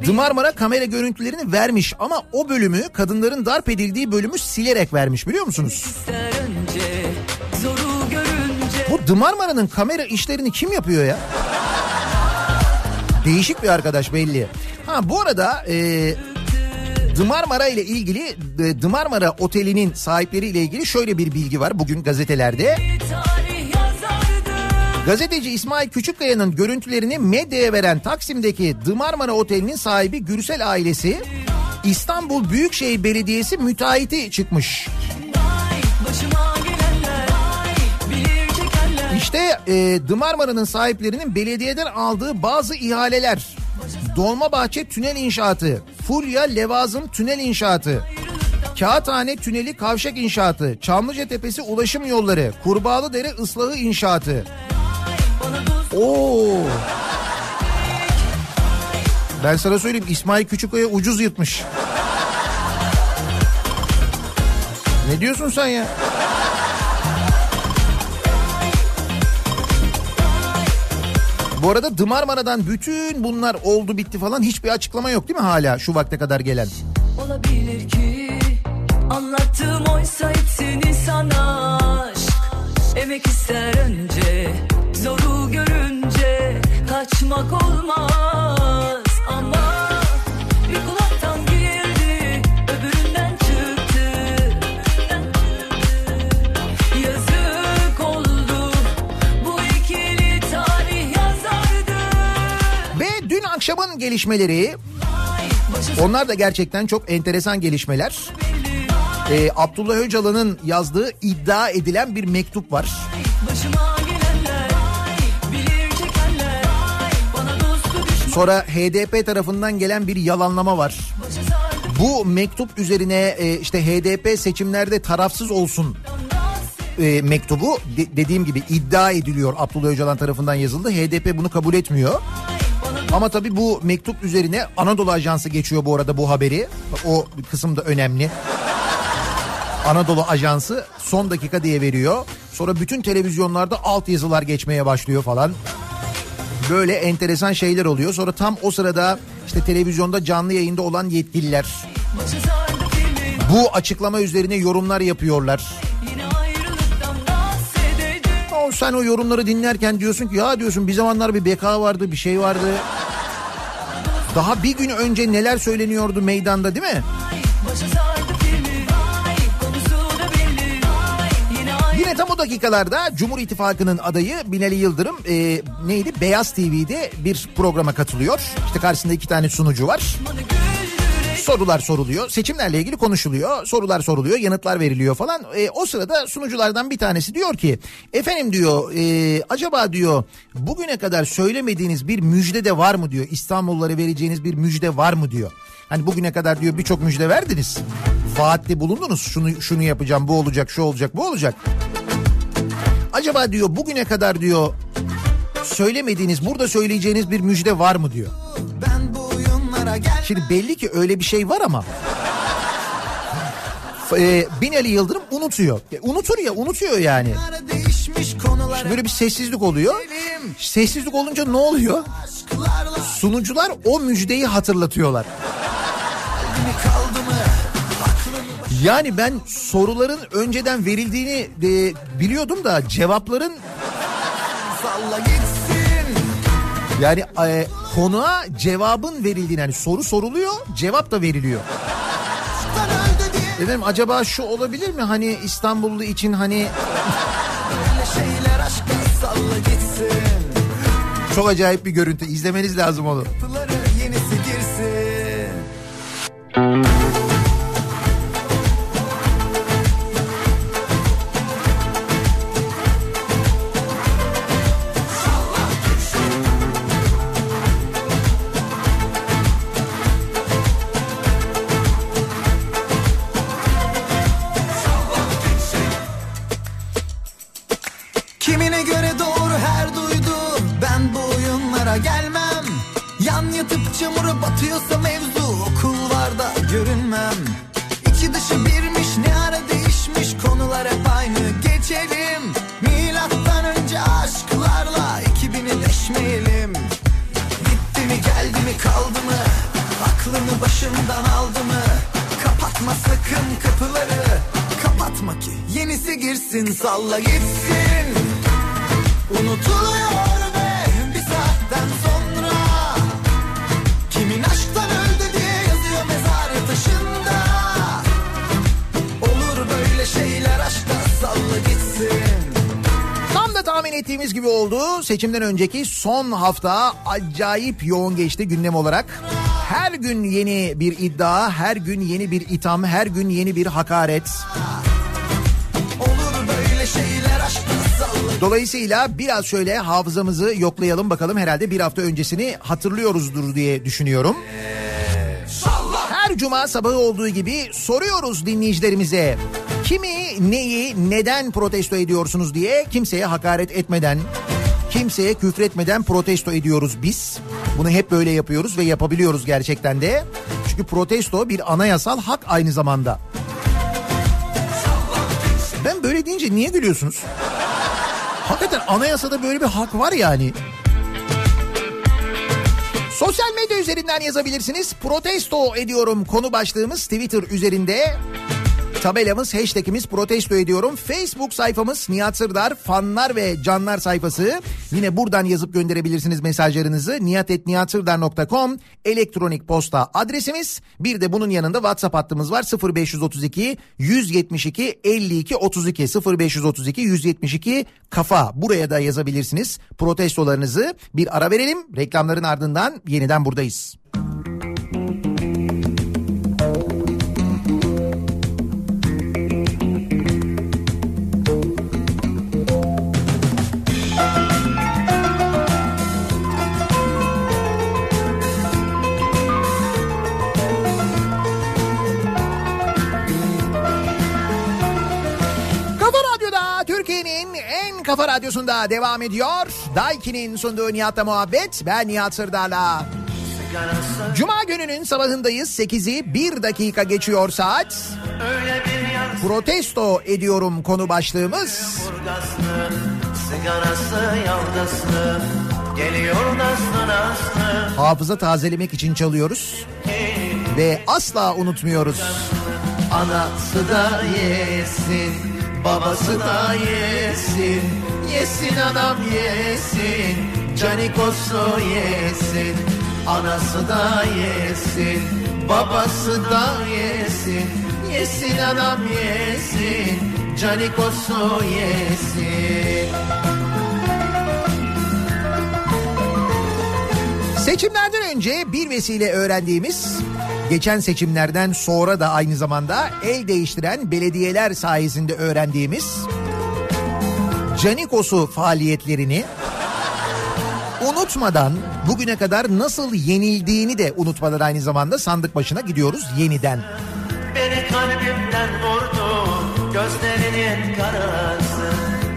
The Marmara kamera görüntülerini vermiş ama o bölümü kadınların darp edildiği bölümü silerek vermiş biliyor musunuz? Önce Bu The Marmara'nın kamera işlerini kim yapıyor ya? Değişik bir arkadaş belli. Ha bu arada e, The Marmara ile ilgili e, The Marmara Oteli'nin sahipleri ile ilgili şöyle bir bilgi var bugün gazetelerde. Gazeteci İsmail Küçükkaya'nın görüntülerini medyaya veren Taksim'deki The Marmara Oteli'nin sahibi Gürsel ailesi İstanbul Büyükşehir Belediyesi müteahhiti çıkmış. İşte e, The Marmara'nın sahiplerinin belediyeden aldığı bazı ihaleler. Dolmabahçe Tünel İnşaatı, Fulya Levazım Tünel İnşaatı, Kağıthane Tüneli Kavşak İnşaatı, Çamlıca Tepesi Ulaşım Yolları, Kurbağalıdere Islahı İnşaatı. Oo. Ben sana söyleyeyim İsmail Küçükkaya ucuz yırtmış. Ne diyorsun sen ya? Bu arada The Marmara'dan bütün bunlar oldu bitti falan hiçbir açıklama yok değil mi hala şu vakte kadar gelen? olabilir ki Anlattığım oysa hepsini sana aşk Emek ister önce Zoru görünce Kaçmak olmaz akşamın gelişmeleri onlar da gerçekten çok enteresan gelişmeler. Ee, Abdullah Öcalan'ın yazdığı iddia edilen bir mektup var. Sonra HDP tarafından gelen bir yalanlama var. Bu mektup üzerine e, işte HDP seçimlerde tarafsız olsun e, mektubu de- dediğim gibi iddia ediliyor Abdullah Öcalan tarafından yazıldı. HDP bunu kabul etmiyor. Ama tabii bu mektup üzerine Anadolu Ajansı geçiyor bu arada bu haberi. O kısım da önemli. Anadolu Ajansı son dakika diye veriyor. Sonra bütün televizyonlarda alt yazılar geçmeye başlıyor falan. Böyle enteresan şeyler oluyor. Sonra tam o sırada işte televizyonda canlı yayında olan yetkililer bu açıklama üzerine yorumlar yapıyorlar. O sen o yorumları dinlerken diyorsun ki ya diyorsun bir zamanlar bir beka vardı bir şey vardı. Daha bir gün önce neler söyleniyordu meydanda değil mi? Yine tam o dakikalarda Cumhur İttifakı'nın adayı Binali Yıldırım e, neydi? Beyaz TV'de bir programa katılıyor. İşte karşısında iki tane sunucu var. Sorular soruluyor. Seçimlerle ilgili konuşuluyor. Sorular soruluyor. Yanıtlar veriliyor falan. E, o sırada sunuculardan bir tanesi diyor ki efendim diyor e, acaba diyor bugüne kadar söylemediğiniz bir müjde de var mı diyor. İstanbullulara vereceğiniz bir müjde var mı diyor. Hani bugüne kadar diyor birçok müjde verdiniz. Vaatte bulundunuz. Şunu şunu yapacağım, bu olacak, şu olacak, bu olacak. Acaba diyor bugüne kadar diyor söylemediğiniz, burada söyleyeceğiniz bir müjde var mı diyor. Ben Şimdi belli ki öyle bir şey var ama e, Binali Yıldırım unutuyor. E, unutur ya unutuyor yani. konular Böyle bir sessizlik oluyor. Sessizlik olunca ne oluyor? Sunucular o müjdeyi hatırlatıyorlar. Yani ben soruların önceden verildiğini e, biliyordum da cevapların yani e, konuğa cevabın verildiğini yani soru soruluyor cevap da veriliyor. Efendim acaba şu olabilir mi hani İstanbullu için hani çok acayip bir görüntü izlemeniz lazım onu. Kapıları yenisi girsin. Görünmem İçi dışı birmiş ne ara değişmiş Konular hep aynı. Geçelim Milattan önce aşklarla 2000'i deşmeyelim Gitti mi geldi mi kaldı mı? Aklını başından aldı mı? Kapatma sakın kapıları. Kapatma ki yenisi girsin salla gitsin. Unutuluyor ettiğimiz gibi oldu. Seçimden önceki son hafta acayip yoğun geçti gündem olarak. Her gün yeni bir iddia, her gün yeni bir itham, her gün yeni bir hakaret. Dolayısıyla biraz şöyle hafızamızı yoklayalım bakalım herhalde bir hafta öncesini hatırlıyoruzdur diye düşünüyorum. Her cuma sabahı olduğu gibi soruyoruz dinleyicilerimize. Kimi, neyi, neden protesto ediyorsunuz diye kimseye hakaret etmeden, kimseye küfretmeden protesto ediyoruz biz. Bunu hep böyle yapıyoruz ve yapabiliyoruz gerçekten de. Çünkü protesto bir anayasal hak aynı zamanda. Ben böyle deyince niye gülüyorsunuz? Hakikaten anayasada böyle bir hak var yani. Sosyal medya üzerinden yazabilirsiniz. Protesto ediyorum konu başlığımız Twitter üzerinde. Tabelamız, hashtagimiz protesto ediyorum. Facebook sayfamız Nihat Sırdar fanlar ve canlar sayfası. Yine buradan yazıp gönderebilirsiniz mesajlarınızı. nihatetnihatsırdar.com elektronik posta adresimiz. Bir de bunun yanında WhatsApp hattımız var. 0532 172 52 32 0532 172 kafa. Buraya da yazabilirsiniz protestolarınızı. Bir ara verelim. Reklamların ardından yeniden buradayız. Kafa radyosunda devam ediyor. Daiki'nin sunduğu Nihat'la muhabbet. Ben Nihat Sırdar'la. Cuma gününün sabahındayız. 8'i 1 dakika geçiyor saat. protesto ediyorum konu başlığımız. Geliyor. Hafıza tazelemek için çalıyoruz ve asla unutmuyoruz. Anası da yesin, babası da yesin. Yesin anam yesin, canikosu yesin. Anası da yesin, babası da yesin. Yesin anam yesin, canikosu yesin. Seçimlerden önce bir vesile öğrendiğimiz, geçen seçimlerden sonra da aynı zamanda el değiştiren belediyeler sayesinde öğrendiğimiz Canikos'u faaliyetlerini unutmadan bugüne kadar nasıl yenildiğini de unutmadan aynı zamanda sandık başına gidiyoruz yeniden. Beni kalbimden vurdu Gözlerinin karası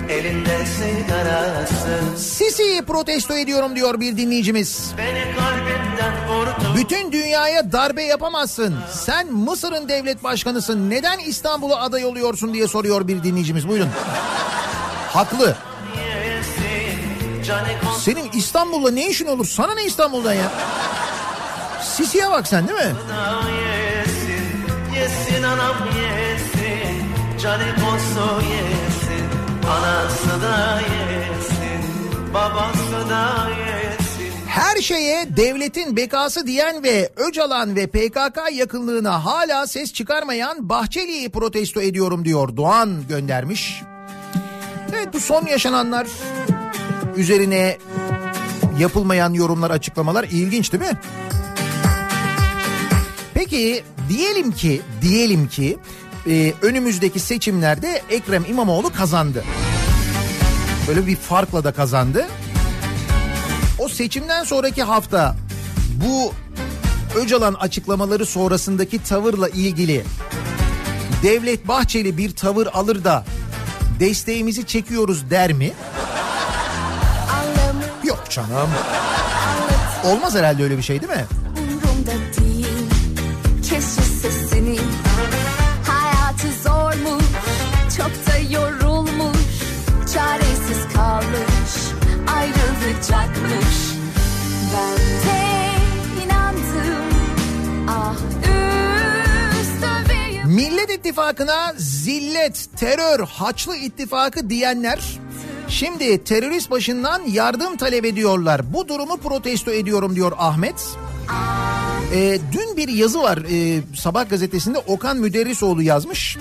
Elinde sigarası Sisi'yi protesto ediyorum diyor bir dinleyicimiz. Beni kalbimden vurdu Bütün dünyaya darbe yapamazsın. Sen Mısır'ın devlet başkanısın. Neden İstanbul'a aday oluyorsun diye soruyor bir dinleyicimiz. Buyurun. Haklı. Senin İstanbul'da ne işin olur? Sana ne İstanbul'dan ya? Sisi'ye bak sen değil mi? yesin anam yesin Canikosu yesin Anası da yesin Babası da yesin Her şeye devletin bekası diyen ve Öcalan ve PKK yakınlığına hala ses çıkarmayan Bahçeli'yi protesto ediyorum diyor Doğan göndermiş. Evet bu son yaşananlar üzerine yapılmayan yorumlar açıklamalar ilginç değil mi? Peki diyelim ki diyelim ki e, önümüzdeki seçimlerde Ekrem İmamoğlu kazandı. Böyle bir farkla da kazandı. O seçimden sonraki hafta bu Öcalan açıklamaları sonrasındaki tavırla ilgili Devlet Bahçeli bir tavır alır da desteğimizi çekiyoruz der mi? Yok canım. Olmaz herhalde öyle bir şey değil mi? Ayrılacakmış Ben de inandım Ah Millet İttifakı'na zillet, terör, haçlı ittifakı diyenler şimdi terörist başından yardım talep ediyorlar. Bu durumu protesto ediyorum diyor Ahmet. Ee, dün bir yazı var e, Sabah gazetesinde Okan Müderrisoğlu yazmış.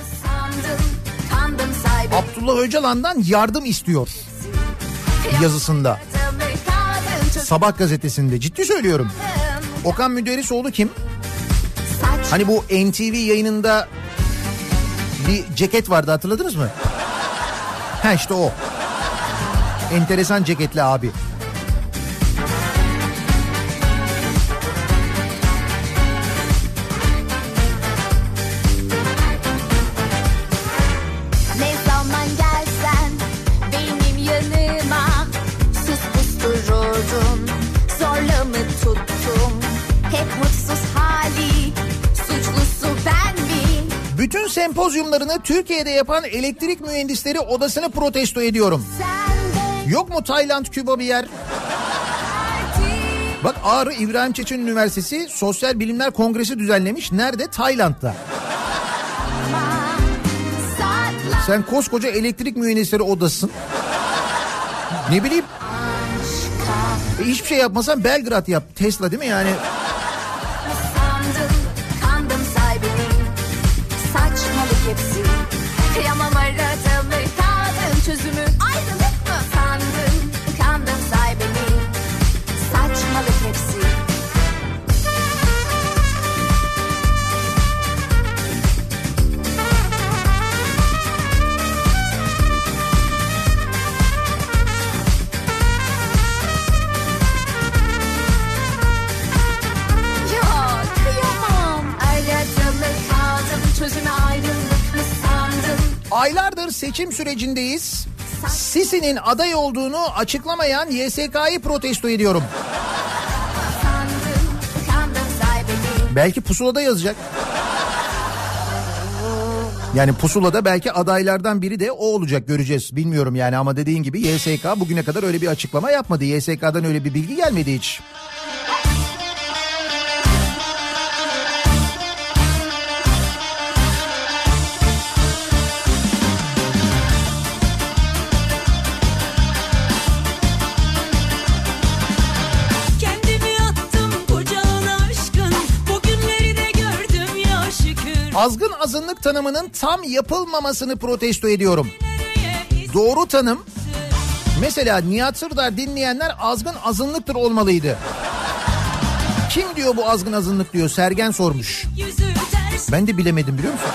Abdullah Öcalan'dan yardım istiyor yazısında. Sabah gazetesinde ciddi söylüyorum. Okan Müderrisoğlu kim? Hani bu NTV yayınında bir ceket vardı hatırladınız mı? Ha işte o. Enteresan ceketli abi. Sempozyumlarını Türkiye'de yapan elektrik mühendisleri odasını protesto ediyorum. Yok mu Tayland, Küba bir yer? Bak Ağrı İbrahim Çetin Üniversitesi Sosyal Bilimler Kongresi düzenlemiş. Nerede? Tayland'da. Sen koskoca elektrik mühendisleri odasın. Ne bileyim e, hiçbir şey yapmasan Belgrad yap. Tesla değil mi yani? Seçim sürecindeyiz. Sisi'nin aday olduğunu açıklamayan YSK'yı protesto ediyorum. Belki pusulada yazacak. Yani pusulada belki adaylardan biri de o olacak göreceğiz. Bilmiyorum yani ama dediğin gibi YSK bugüne kadar öyle bir açıklama yapmadı. YSK'dan öyle bir bilgi gelmedi hiç. Azgın azınlık tanımının tam yapılmamasını protesto ediyorum. Doğru tanım mesela Nihat Sırdar dinleyenler azgın azınlıktır olmalıydı. Kim diyor bu azgın azınlık diyor Sergen sormuş. Ben de bilemedim biliyor musun?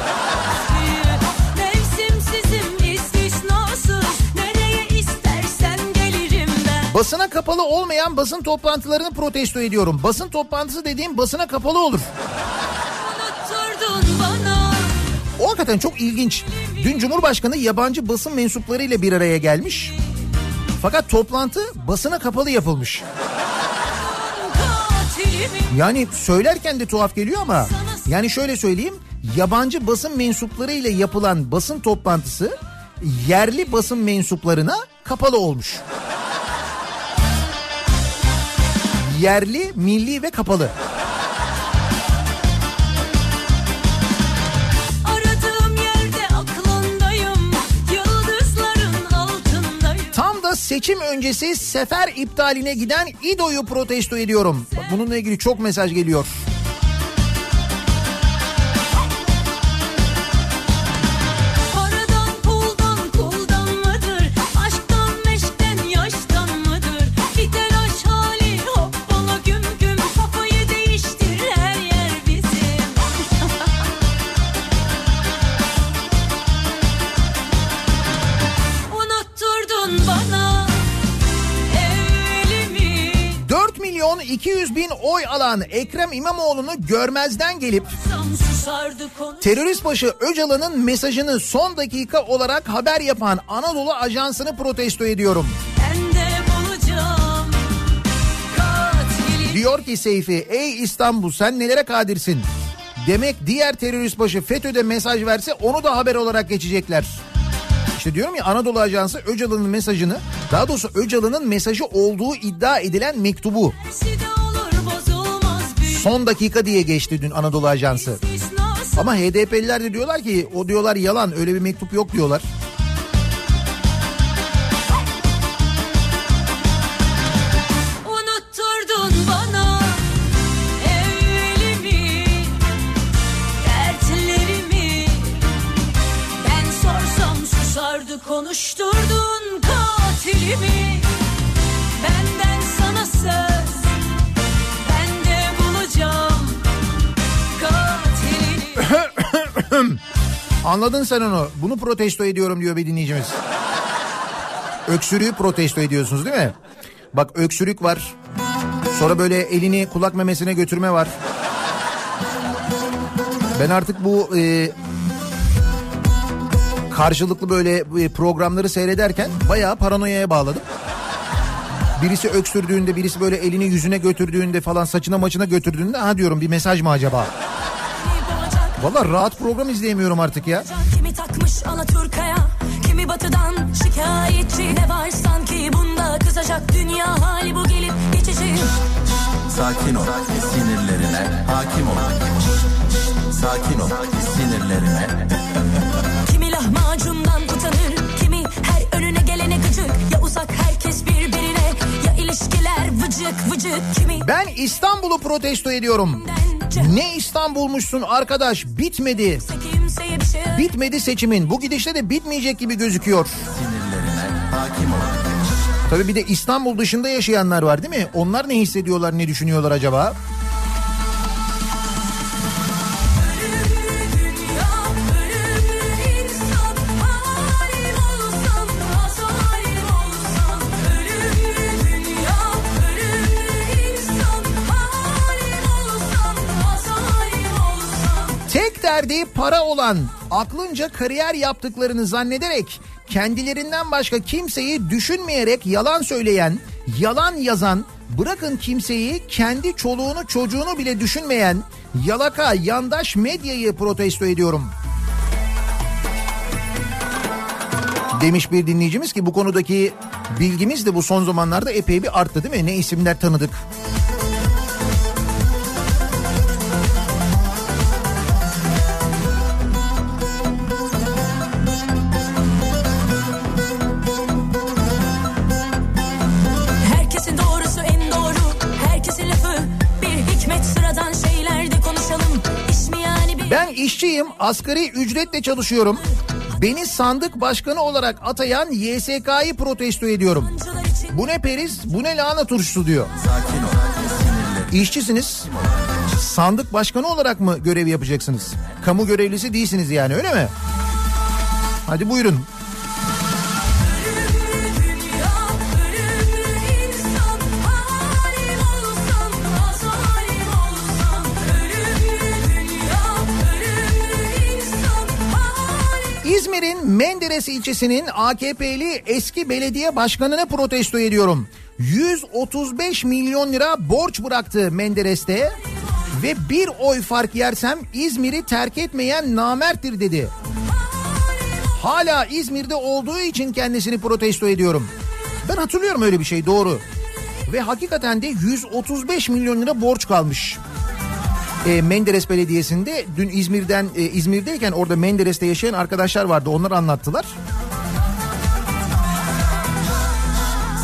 Basına kapalı olmayan basın toplantılarını protesto ediyorum. Basın toplantısı dediğim basına kapalı olur. Hakikaten çok ilginç. Dün Cumhurbaşkanı yabancı basın mensuplarıyla bir araya gelmiş. Fakat toplantı basına kapalı yapılmış. Yani söylerken de tuhaf geliyor ama yani şöyle söyleyeyim. Yabancı basın mensuplarıyla yapılan basın toplantısı yerli basın mensuplarına kapalı olmuş. Yerli, milli ve kapalı. Seçim öncesi sefer iptaline giden İDO'yu protesto ediyorum. Bak bununla ilgili çok mesaj geliyor. Milyon 200 bin oy alan Ekrem İmamoğlu'nu görmezden gelip terörist başı Öcalan'ın mesajını son dakika olarak haber yapan Anadolu Ajansı'nı protesto ediyorum. Diyor ki Seyfi ey İstanbul sen nelere kadirsin? Demek diğer terörist başı FETÖ'de mesaj verse onu da haber olarak geçecekler. İşte diyorum ya Anadolu Ajansı Öcalan'ın mesajını daha doğrusu Öcalan'ın mesajı olduğu iddia edilen mektubu son dakika diye geçti dün Anadolu Ajansı. Ama HDP'liler de diyorlar ki o diyorlar yalan öyle bir mektup yok diyorlar. Anladın sen onu. Bunu protesto ediyorum diyor bir dinleyicimiz. Öksürüğü protesto ediyorsunuz değil mi? Bak öksürük var. Sonra böyle elini kulak memesine götürme var. Ben artık bu e, karşılıklı böyle e, programları seyrederken bayağı paranoyaya bağladım. Birisi öksürdüğünde, birisi böyle elini yüzüne götürdüğünde falan saçına maçına götürdüğünde ha diyorum bir mesaj mı acaba? Valla rahat program izleyemiyorum artık ya. Kimi takmış Alaturka'ya Kimi batıdan şikayetçi Ne var sanki bunda kızacak Dünya hali bu gelip geçici Sakin ol, sinirlerine hakim ol. Sakin ol, sinirlerine. Kimi lahmacundan utanır Kimi her önüne gelene gıcık Ya uzak herkes birbirine Ben İstanbul'u protesto ediyorum. Ne İstanbulmuşsun arkadaş bitmedi. şey Bitmedi seçimin. Bu gidişle de bitmeyecek gibi gözüküyor. Sinirlerine hakim ol. Tabii bir de İstanbul dışında yaşayanlar var değil mi? Onlar ne hissediyorlar, ne düşünüyorlar acaba? Derdi para olan, aklınca kariyer yaptıklarını zannederek, kendilerinden başka kimseyi düşünmeyerek yalan söyleyen, yalan yazan, bırakın kimseyi kendi çoluğunu çocuğunu bile düşünmeyen yalaka yandaş medyayı protesto ediyorum. Demiş bir dinleyicimiz ki bu konudaki bilgimiz de bu son zamanlarda epey bir arttı değil mi? Ne isimler tanıdık. Asgari ücretle çalışıyorum. Beni sandık başkanı olarak atayan YSK'yı protesto ediyorum. Bu ne periz, bu ne lahana turşusu diyor. İşçisiniz. Sandık başkanı olarak mı görev yapacaksınız? Kamu görevlisi değilsiniz yani öyle mi? Hadi buyurun. İzmir'in Menderes ilçesinin AKP'li eski belediye başkanını protesto ediyorum. 135 milyon lira borç bıraktı Menderes'te ve bir oy fark yersem İzmir'i terk etmeyen namerttir dedi. Hala İzmir'de olduğu için kendisini protesto ediyorum. Ben hatırlıyorum öyle bir şey doğru. Ve hakikaten de 135 milyon lira borç kalmış. E, Menderes Belediyesi'nde dün İzmir'den e, İzmir'deyken orada Menderes'te yaşayan arkadaşlar vardı. Onlar anlattılar.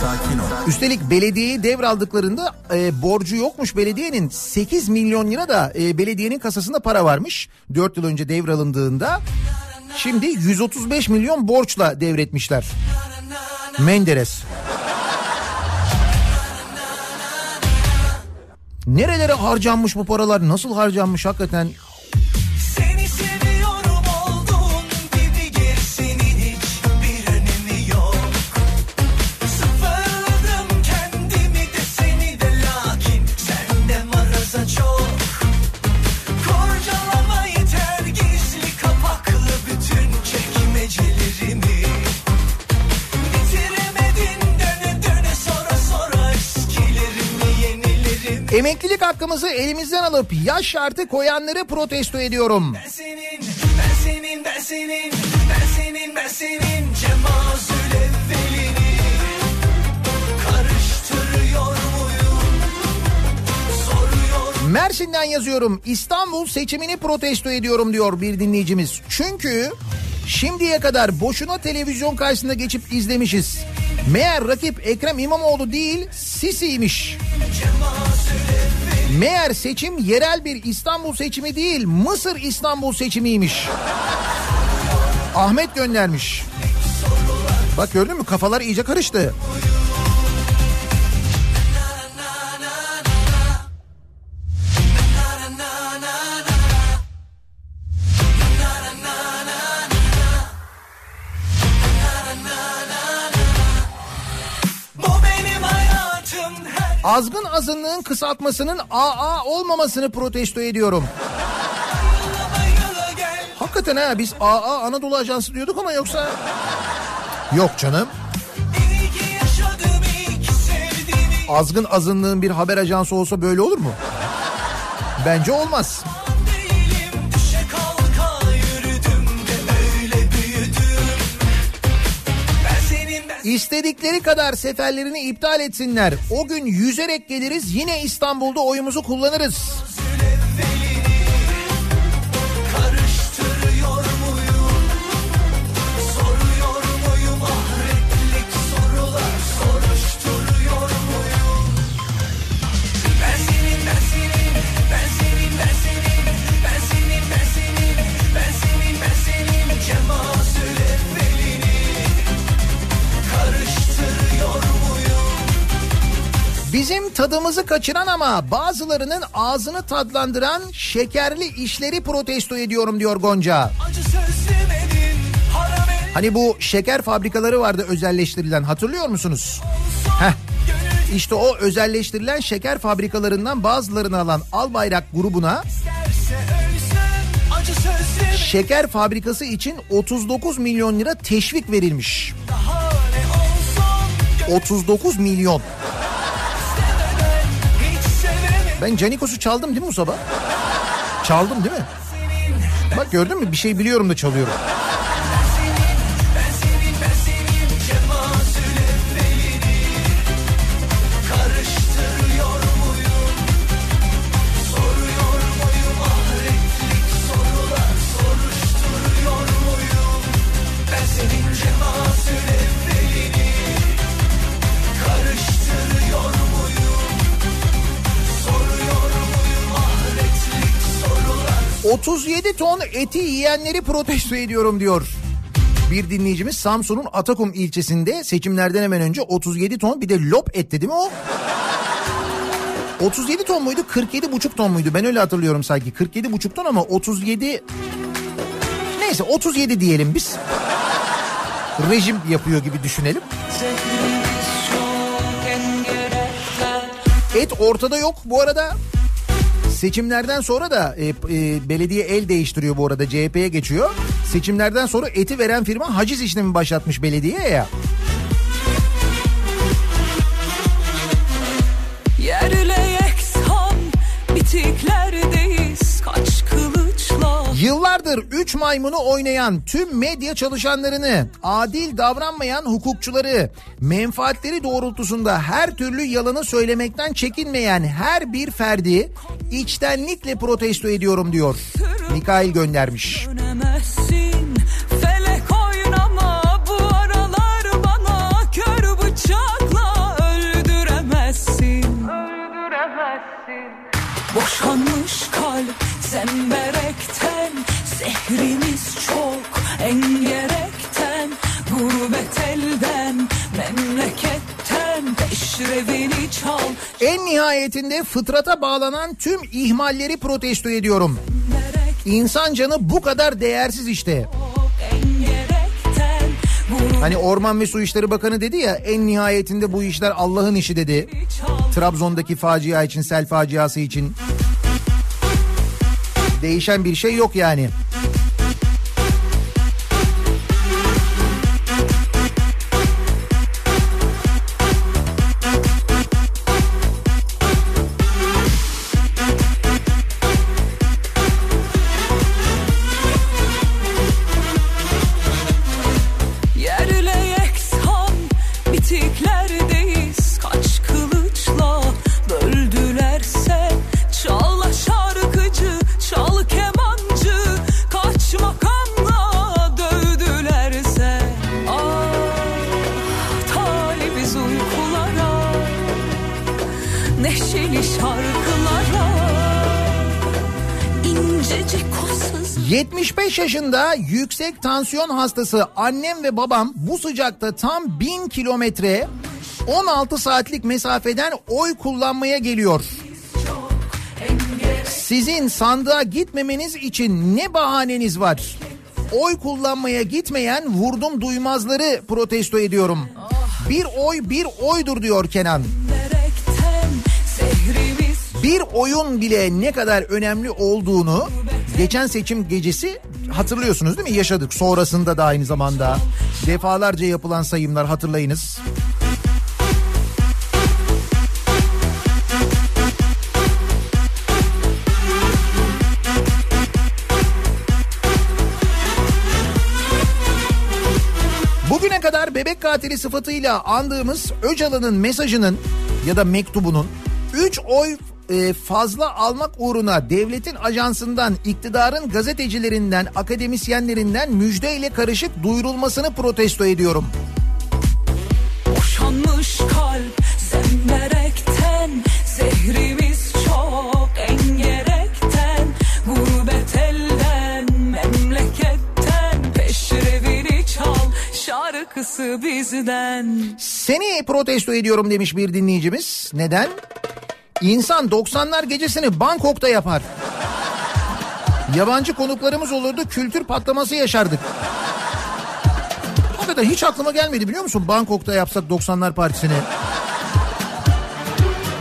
Sakin ol. Üstelik belediyeyi devraldıklarında e, borcu yokmuş belediyenin 8 milyon lira da e, belediyenin kasasında para varmış. 4 yıl önce devralındığında. Şimdi 135 milyon borçla devretmişler. Menderes. Nerelere harcanmış bu paralar? Nasıl harcanmış hakikaten? Emeklilik hakkımızı elimizden alıp yaş şartı koyanları protesto ediyorum. Ben senin, ben senin, ben senin, ben senin, ben senin cemazül evvelini karıştırıyor muyum? Soruyor Mersin'den yazıyorum. İstanbul seçimini protesto ediyorum diyor bir dinleyicimiz. Çünkü şimdiye kadar boşuna televizyon karşısında geçip izlemişiz. Meğer rakip Ekrem İmamoğlu değil Sisi'ymiş. Meğer seçim yerel bir İstanbul seçimi değil Mısır İstanbul seçimiymiş. Ahmet göndermiş. Bak gördün mü kafalar iyice karıştı. bu Azgın azınlığın kısaltmasının AA olmamasını protesto ediyorum. Hakikaten ha biz AA Anadolu Ajansı diyorduk ama yoksa... Yok canım. Azgın azınlığın bir haber ajansı olsa böyle olur mu? Bence olmaz. değilim İstedikleri kadar seferlerini iptal etsinler. O gün yüzerek geliriz yine İstanbul'da oyumuzu kullanırız. Tadımızı kaçıran ama bazılarının ağzını tadlandıran şekerli işleri protesto ediyorum diyor Gonca. Hani bu şeker fabrikaları vardı özelleştirilen hatırlıyor musunuz? Heh. İşte o özelleştirilen şeker fabrikalarından bazılarını alan Albayrak grubuna şeker fabrikası için 39 milyon lira teşvik verilmiş. daha ne olsun 39 milyon. Ben Canikos'u çaldım değil mi bu sabah? Çaldım değil mi? Bak gördün mü bir şey biliyorum da çalıyorum. 37 ton eti yiyenleri protesto ediyorum diyor. Bir dinleyicimiz Samsun'un Atakum ilçesinde seçimlerden hemen önce 37 ton bir de lop etti değil mi o? 37 ton muydu 47 buçuk ton muydu ben öyle hatırlıyorum sanki 47 buçuk ton ama 37 neyse 37 diyelim biz rejim yapıyor gibi düşünelim. Et ortada yok bu arada. Seçimlerden sonra da e, e, belediye el değiştiriyor bu arada CHP'ye geçiyor. Seçimlerden sonra eti veren firma haciz işlemi başlatmış belediyeye ya. Yıllardır 3 maymunu oynayan tüm medya çalışanlarını, adil davranmayan hukukçuları, menfaatleri doğrultusunda her türlü yalanı söylemekten çekinmeyen her bir ferdi içtenlikle protesto ediyorum diyor. Mikail göndermiş. Dönemezsin felek oynama bu aralar bana kör bıçakla öldüremezsin Öldüremezsin Boşanmış kalp zemberekten Zehrimiz çok engerekten Gurbet elden memleketten Peşrevini çal En nihayetinde fıtrata bağlanan tüm ihmalleri protesto ediyorum. İnsan canı bu kadar değersiz işte. Hani Orman ve Su İşleri Bakanı dedi ya en nihayetinde bu işler Allah'ın işi dedi. Trabzon'daki facia için, sel faciası için. Değişen bir şey yok yani. 75 yaşında yüksek tansiyon hastası annem ve babam bu sıcakta tam 1000 kilometre 16 saatlik mesafeden oy kullanmaya geliyor. Sizin sandığa gitmemeniz için ne bahaneniz var? Oy kullanmaya gitmeyen vurdum duymazları protesto ediyorum. Bir oy bir oydur diyor Kenan. Bir oyun bile ne kadar önemli olduğunu geçen seçim gecesi hatırlıyorsunuz değil mi? Yaşadık. Sonrasında da aynı zamanda defalarca yapılan sayımlar hatırlayınız. Bugüne kadar bebek katili sıfatıyla andığımız Öcalan'ın mesajının ya da mektubunun 3 oy e, fazla almak uğruna devletin ajansından, iktidarın gazetecilerinden, akademisyenlerinden müjdeyle karışık duyurulmasını protesto ediyorum. Boşanmış kalp zemberekten Zehrimiz çok engerekten Gurbet elden memleketten Peşrevini çal şarkısı bizden Seni protesto ediyorum demiş bir dinleyicimiz. Neden? İnsan 90'lar gecesini Bangkok'ta yapar. Yabancı konuklarımız olurdu kültür patlaması yaşardık. Hakikaten hiç aklıma gelmedi biliyor musun? Bangkok'ta yapsak 90'lar partisini.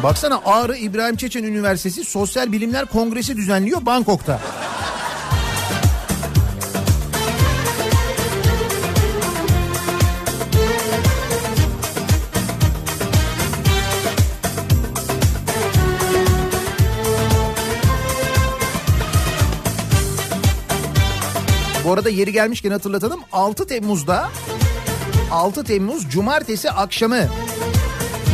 Baksana Ağrı İbrahim Çeçen Üniversitesi Sosyal Bilimler Kongresi düzenliyor Bangkok'ta. Arada yeri gelmişken hatırlatalım 6 Temmuz'da 6 Temmuz Cumartesi akşamı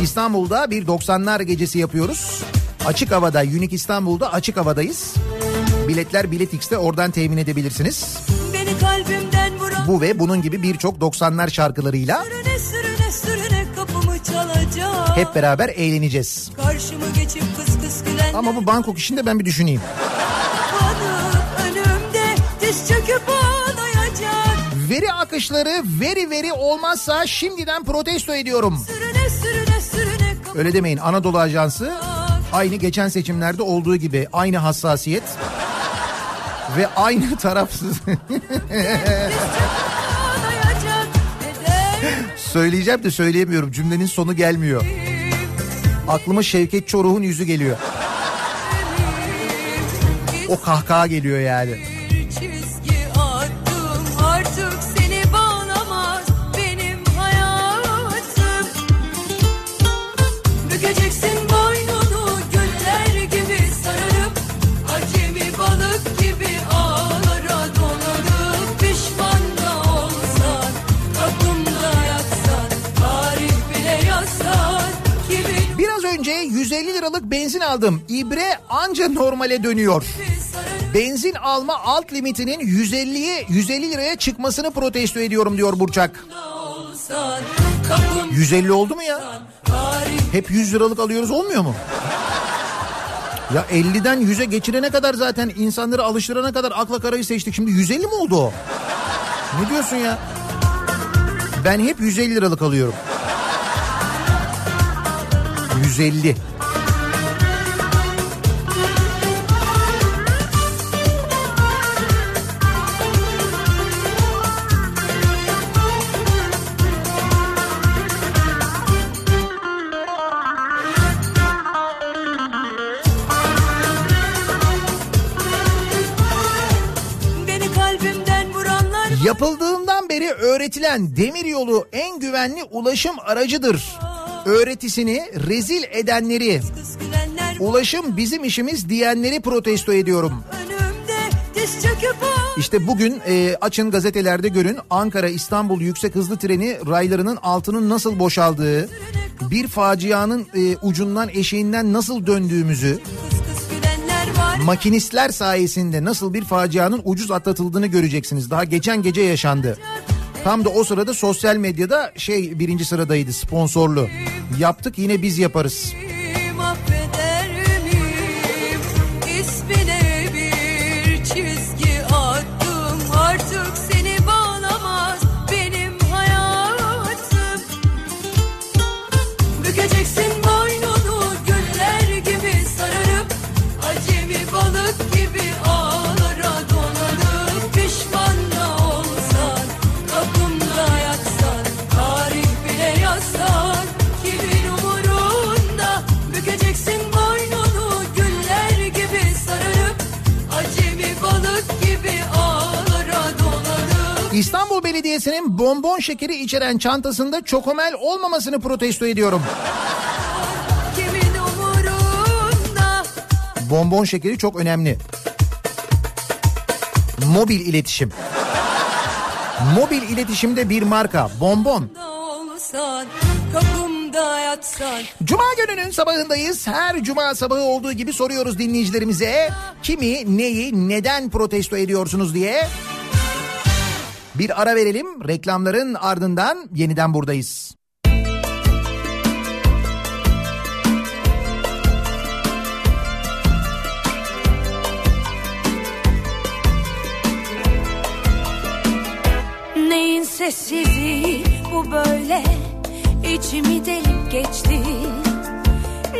İstanbul'da bir 90'lar gecesi yapıyoruz. Açık havada Unique İstanbul'da açık havadayız. Biletler Bilet X'te oradan temin edebilirsiniz. Bu ve bunun gibi birçok 90'lar şarkılarıyla Sürüne sürüne sürüne hep beraber eğleneceğiz. Ama bu Bangkok işinde ben bir düşüneyim. Diz çöküp ağlayacak Veri akışları veri veri olmazsa şimdiden protesto ediyorum. Sürüne sürüne sürüne Öyle demeyin Anadolu Ajansı aynı geçen seçimlerde olduğu gibi aynı hassasiyet ve aynı tarafsız söyleyeceğim de söyleyemiyorum cümlenin sonu gelmiyor. Aklıma Şevket Çoruh'un yüzü geliyor. O kahkaha geliyor yani. Bükeceksin boynunu güller gibi sararıp Acemi balık gibi ağlara dolanıp Pişman da olsan kapımda yatsan Tarih bile yazsan kimin Biraz önce 150 liralık benzin aldım. İbre anca normale dönüyor. Benzin alma alt limitinin 150'ye 150 liraya çıkmasını protesto ediyorum diyor Burçak. olsan 150 oldu mu ya? Hep 100 liralık alıyoruz olmuyor mu? Ya 50'den 100'e geçirene kadar zaten insanları alıştırana kadar akla karayı seçtik. Şimdi 150 mi oldu o? Ne diyorsun ya? Ben hep 150 liralık alıyorum. 150. Yapıldığından beri öğretilen demir yolu en güvenli ulaşım aracıdır. Öğretisini rezil edenleri, ulaşım bizim işimiz diyenleri protesto ediyorum. İşte bugün e, açın gazetelerde görün Ankara İstanbul yüksek hızlı treni raylarının altının nasıl boşaldığı, bir facianın e, ucundan eşeğinden nasıl döndüğümüzü, makinistler sayesinde nasıl bir facianın ucuz atlatıldığını göreceksiniz. Daha geçen gece yaşandı. Tam da o sırada sosyal medyada şey birinci sıradaydı sponsorlu. Yaptık yine biz yaparız. İstanbul Belediyesi'nin bonbon şekeri içeren çantasında çokomel olmamasını protesto ediyorum. Bonbon şekeri çok önemli. Mobil iletişim. Mobil iletişimde bir marka bonbon. olsan Cuma gününün sabahındayız. Her cuma sabahı olduğu gibi soruyoruz dinleyicilerimize. Kimi, neyi, neden protesto ediyorsunuz diye. Bir ara verelim. Reklamların ardından yeniden buradayız. Neyin sessizliği bu böyle içimi delip geçti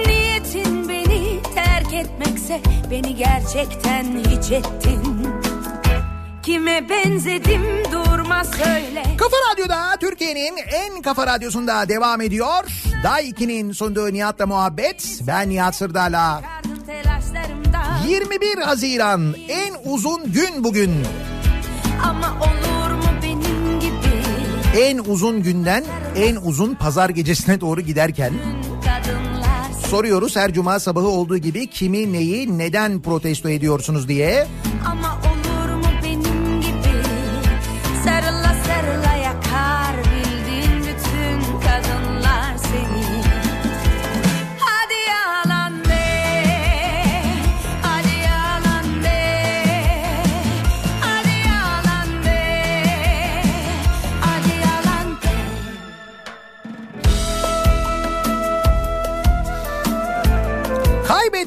Niyetin beni terk etmekse beni gerçekten hiç ettin Kime benzedim durma söyle Kafa Radyo'da Türkiye'nin en kafa radyosunda devam ediyor. Day 2'nin sunduğu Nihat'la muhabbet. Ben Nihat Sırdar'la. Çıkardım telaşlarımda 21 Haziran en uzun gün bugün. Ama olur mu benim gibi En uzun günden en uzun pazar gecesine doğru giderken soruyoruz her cuma sabahı olduğu gibi kimi neyi neden protesto ediyorsunuz diye. Ama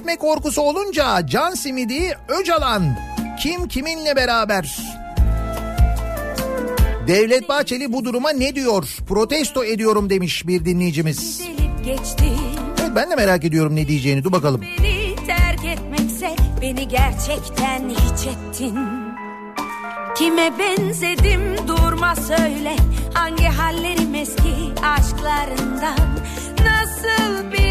Kaybetme korkusu olunca can simidi Öcalan Kim kiminle beraber? Devlet Bahçeli bu duruma ne diyor? Protesto ediyorum demiş bir dinleyicimiz. Evet, ben de merak ediyorum ne diyeceğini. Dur bakalım. Beni terk etmekse beni gerçekten hiç ettin Kime benzedim durma söyle Hangi hallerim eski aşklarından Nasıl beni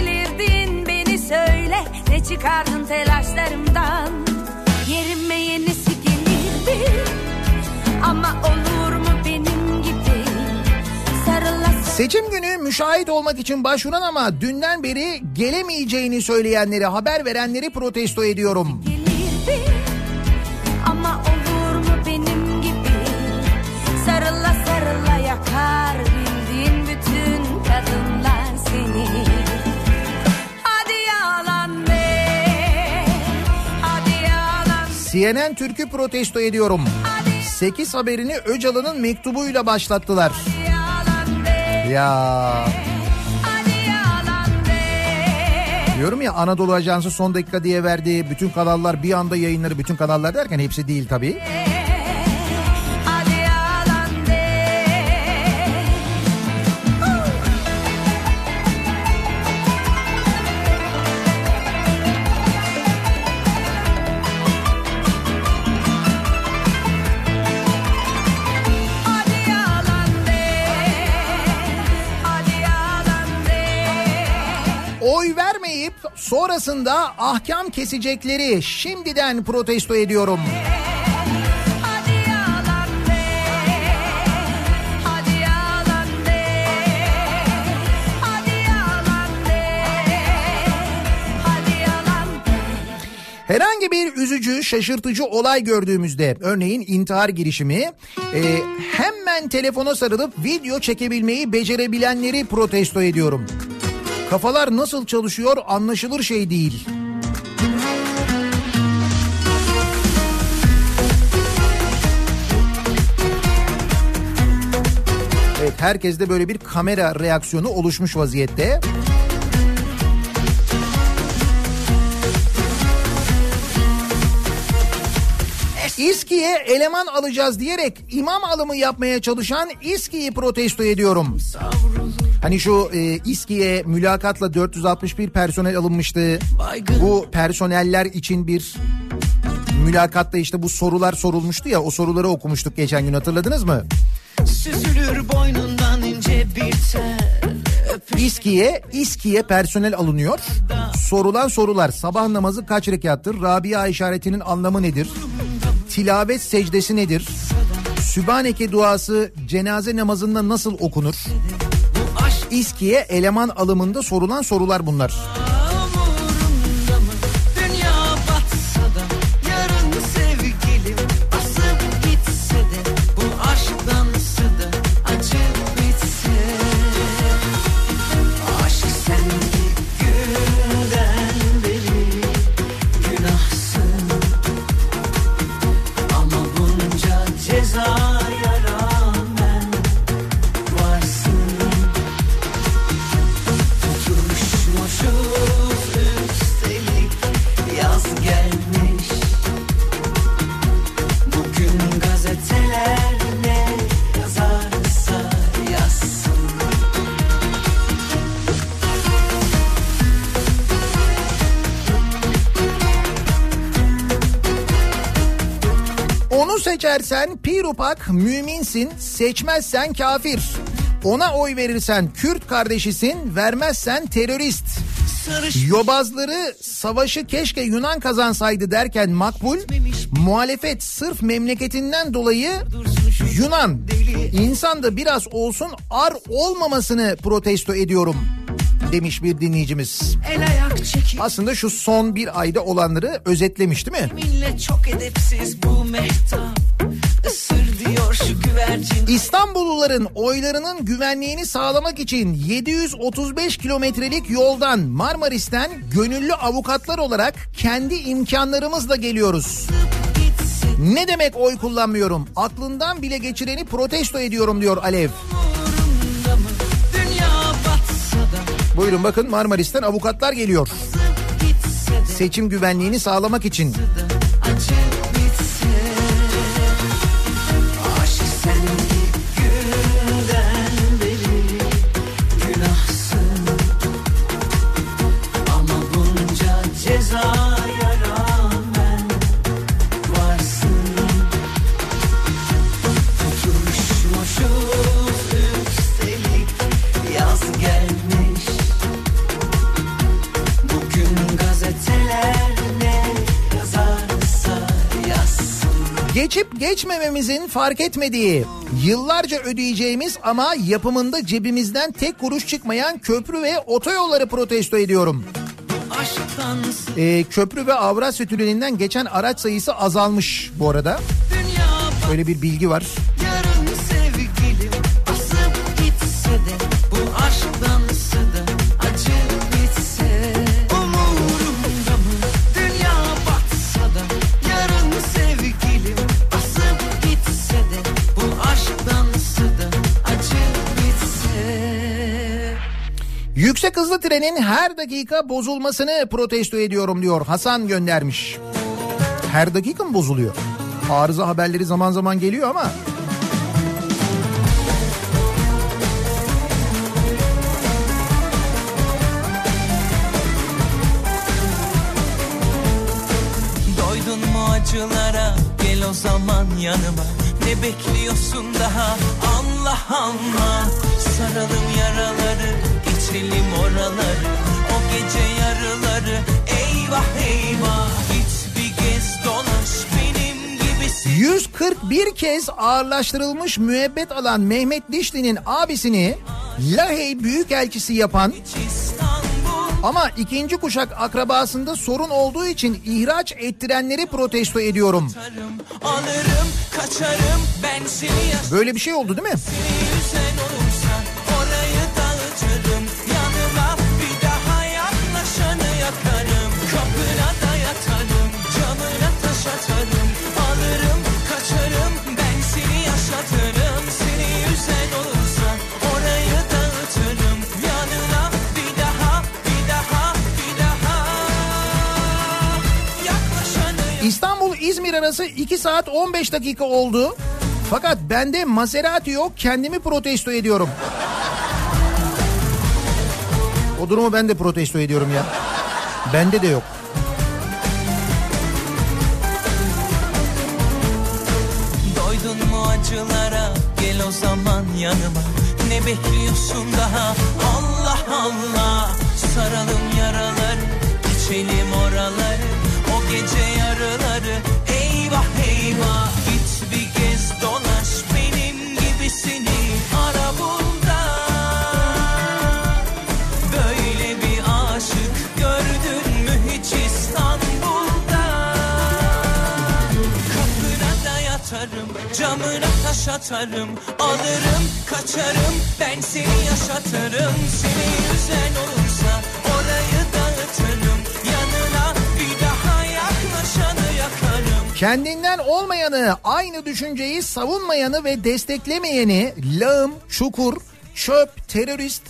söyle Ne çıkardın telaşlarımdan Yerime yenisi gelirdi Ama olur mu benim gibi Sarılasın Seçim günü müşahit olmak için başvuran ama dünden beri gelemeyeceğini söyleyenleri, haber verenleri protesto ediyorum. gelirdi CNN Türk'ü protesto ediyorum. 8 haberini Öcalan'ın mektubuyla başlattılar. Ya diyorum ya Anadolu Ajansı son dakika diye verdiği bütün kanallar bir anda yayınları bütün kanallar derken hepsi değil tabii. Sonrasında ahkam kesecekleri şimdiden protesto ediyorum. Herhangi bir üzücü, şaşırtıcı olay gördüğümüzde, örneğin intihar girişimi, e, hemen telefona sarılıp video çekebilmeyi becerebilenleri protesto ediyorum. Kafalar nasıl çalışıyor anlaşılır şey değil. Evet herkeste böyle bir kamera reaksiyonu oluşmuş vaziyette. İSKİ'ye eleman alacağız diyerek imam alımı yapmaya çalışan İSKİ'yi protesto ediyorum. Hani şu e, İSKİ'ye mülakatla 461 personel alınmıştı. Bu personeller için bir mülakatta işte bu sorular sorulmuştu ya o soruları okumuştuk geçen gün hatırladınız mı? Süzülür boynundan ince bir tel İSKİ'ye İSKİ'ye personel alınıyor. Sorulan sorular sabah namazı kaç rekattır? Rabia işaretinin anlamı nedir? Tilavet secdesi nedir? Sübhaneke duası cenaze namazında nasıl okunur? İSKİ'ye eleman alımında sorulan sorular bunlar. Seçersen pirupak müminsin, seçmezsen kafir. Ona oy verirsen Kürt kardeşisin, vermezsen terörist. Yobazları savaşı keşke Yunan kazansaydı derken makbul, muhalefet sırf memleketinden dolayı Yunan. İnsan da biraz olsun ar olmamasını protesto ediyorum demiş bir dinleyicimiz. Aslında şu son bir ayda olanları özetlemiş değil mi? millet çok edepsiz bu mehtap İstanbulluların oylarının güvenliğini sağlamak için 735 kilometrelik yoldan Marmaris'ten gönüllü avukatlar olarak kendi imkanlarımızla geliyoruz. Ne demek oy kullanmıyorum? Aklından bile geçireni protesto ediyorum diyor Alev. Buyurun bakın Marmaris'ten avukatlar geliyor. Seçim güvenliğini sağlamak için. acı geçmememizin fark etmediği, yıllarca ödeyeceğimiz ama yapımında cebimizden tek kuruş çıkmayan köprü ve otoyolları protesto ediyorum. Ee, köprü ve Avrasya Tüneli'nden geçen araç sayısı azalmış bu arada. dünya Öyle bir bilgi var. Yüksek hızlı trenin her dakika bozulmasını protesto ediyorum diyor. Hasan göndermiş. Her dakika mı bozuluyor? Arıza haberleri zaman zaman geliyor ama Doydun mu acılara gel o zaman yanıma Ne bekliyorsun daha Allah Allah Saralım yaraları geçelim oraları O gece yarıları eyvah eyvah Git bir gez dolaş benim gibisin 141 kez ağırlaştırılmış müebbet alan Mehmet Dişli'nin abisini Lahey Büyükelçisi yapan ama ikinci kuşak akrabasında sorun olduğu için ihraç ettirenleri protesto ediyorum. Böyle bir şey oldu değil mi? Arası 2 saat 15 dakika oldu. Fakat bende Maserati yok kendimi protesto ediyorum. O durumu ben de protesto ediyorum ya. Bende de yok. Doydun mu acılara gel o zaman yanıma Ne bekliyorsun daha Allah Allah Saralım yaraları geçelim oraları O gece yarıları atarım Alırım, kaçarım, ben seni yaşatırım. Seni yüzen olursa Kendinden olmayanı, aynı düşünceyi savunmayanı ve desteklemeyeni lağım, çukur, çöp, terörist,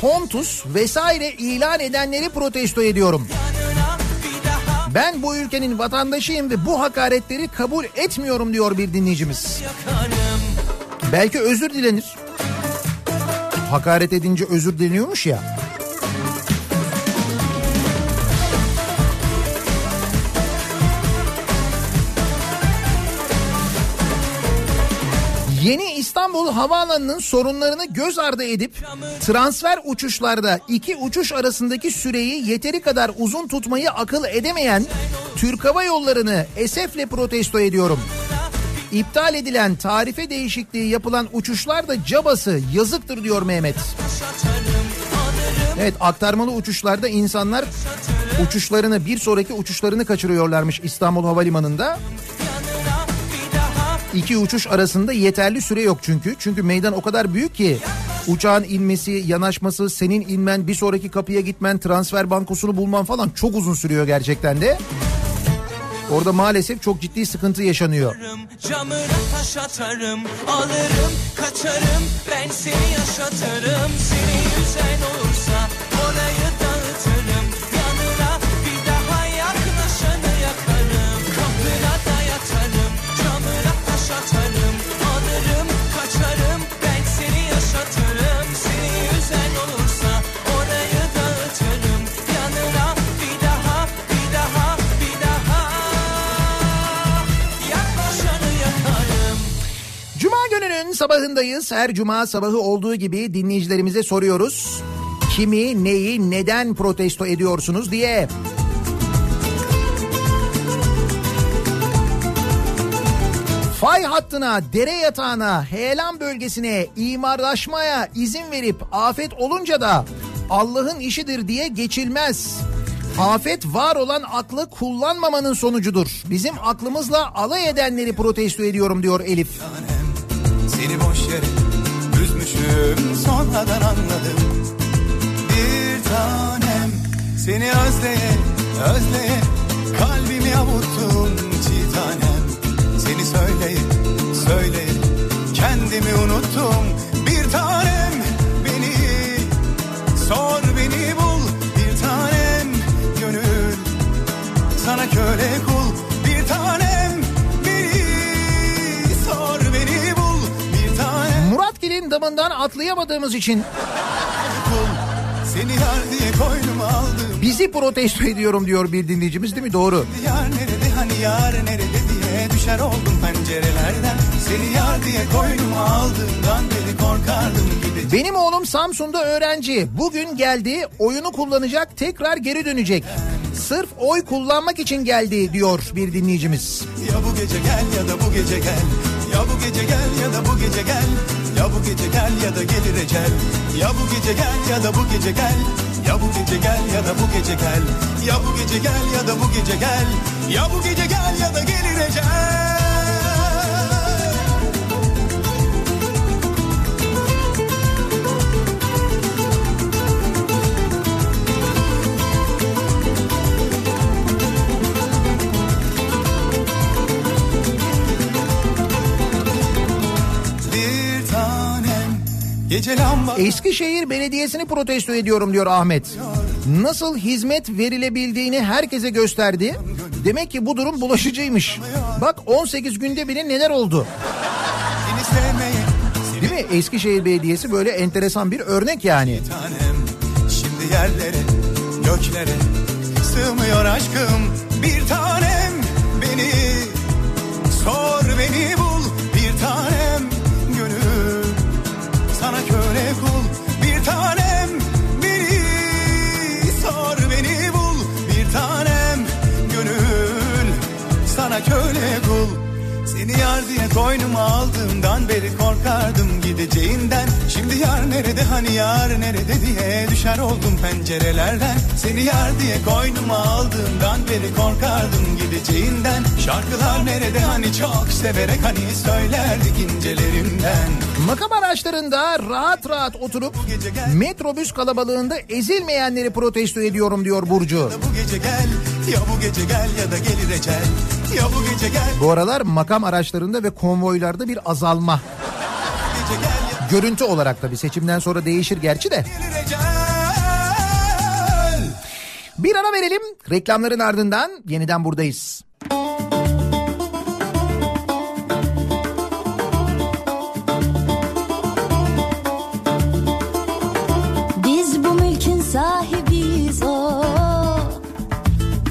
pontus vesaire ilan edenleri protesto ediyorum. Ben bu ülkenin vatandaşıyım ve bu hakaretleri kabul etmiyorum diyor bir dinleyicimiz. Belki özür dilenir. Hakaret edince özür dileniyormuş ya. Yeni İstanbul Havaalanı'nın sorunlarını göz ardı edip transfer uçuşlarda iki uçuş arasındaki süreyi yeteri kadar uzun tutmayı akıl edemeyen Türk Hava Yolları'nı esefle protesto ediyorum. İptal edilen tarife değişikliği yapılan uçuşlar da cabası yazıktır diyor Mehmet. Evet aktarmalı uçuşlarda insanlar uçuşlarını bir sonraki uçuşlarını kaçırıyorlarmış İstanbul Havalimanı'nda. İki uçuş arasında yeterli süre yok çünkü. Çünkü meydan o kadar büyük ki uçağın inmesi, yanaşması, senin inmen, bir sonraki kapıya gitmen, transfer bankosunu bulman falan çok uzun sürüyor gerçekten de. Orada maalesef çok ciddi sıkıntı yaşanıyor. Camına taş atarım Alırım kaçarım Ben seni yaşatırım Seni yüzen olursa sabahındayız. Her cuma sabahı olduğu gibi dinleyicilerimize soruyoruz. Kimi, neyi, neden protesto ediyorsunuz diye. Fay hattına, dere yatağına, heyelan bölgesine imarlaşmaya izin verip afet olunca da Allah'ın işidir diye geçilmez. Afet var olan aklı kullanmamanın sonucudur. Bizim aklımızla alay edenleri protesto ediyorum diyor Elif. Seni boş yere üzmüşüm sonradan anladım. Bir tanem seni özleye özleye kalbimi avuttum çiğ tanem. Seni söyleye söyleye kendimi unuttum. Bir tanem beni sor beni bul. Bir tanem gönül sana köle kul. Bir tanem Muratgil'in damından atlayamadığımız için bizi protesto ediyorum diyor bir dinleyicimiz değil mi? Doğru. Yar nerede hani yar nerede diye düşer oldum pencerelerden Seni yar diye koynuma aldığımdan beri korkardım gidecek Benim oğlum Samsun'da öğrenci. Bugün geldi, oyunu kullanacak, tekrar geri dönecek. Sırf oy kullanmak için geldi diyor bir dinleyicimiz. Ya bu gece gel ya da bu gece gel Ya bu gece gel ya da bu gece gel Ya bu gece gel ya da gelir ecel. Ya bu gece gel ya da bu gece gel. Ya bu gece gel ya da bu gece gel. Ya bu gece gel ya da bu gece gel. Ya bu gece gel ya da gelir ecel Eskişehir Belediyesi'ni protesto ediyorum diyor Ahmet. Nasıl hizmet verilebildiğini herkese gösterdi. Demek ki bu durum bulaşıcıymış. Bak 18 günde bile neler oldu. Değil mi? Eskişehir Belediyesi böyle enteresan bir örnek yani. Şimdi yerlere göklere sığmıyor aşkım Bir tanem beni sor beni bul sana köle kul. Seni yar diye koynuma aldığımdan beri korkardım gideceğinden. Şimdi yar nerede hani yar nerede diye düşer oldum pencerelerden. Seni yar diye koynuma aldığımdan beri korkardım gideceğinden. Şarkılar nerede hani çok severek hani söylerdik incelerimden. Makam araçlarında rahat rahat oturup metrobüs kalabalığında ezilmeyenleri protesto ediyorum diyor Burcu. Bu gece gel ya bu gece gel ya da gelir ecel Ya bu gece gel Bu aralar makam araçlarında ve konvoylarda bir azalma. ya Görüntü olarak tabii seçimden sonra değişir gerçi de. Bir ara verelim. Reklamların ardından yeniden buradayız.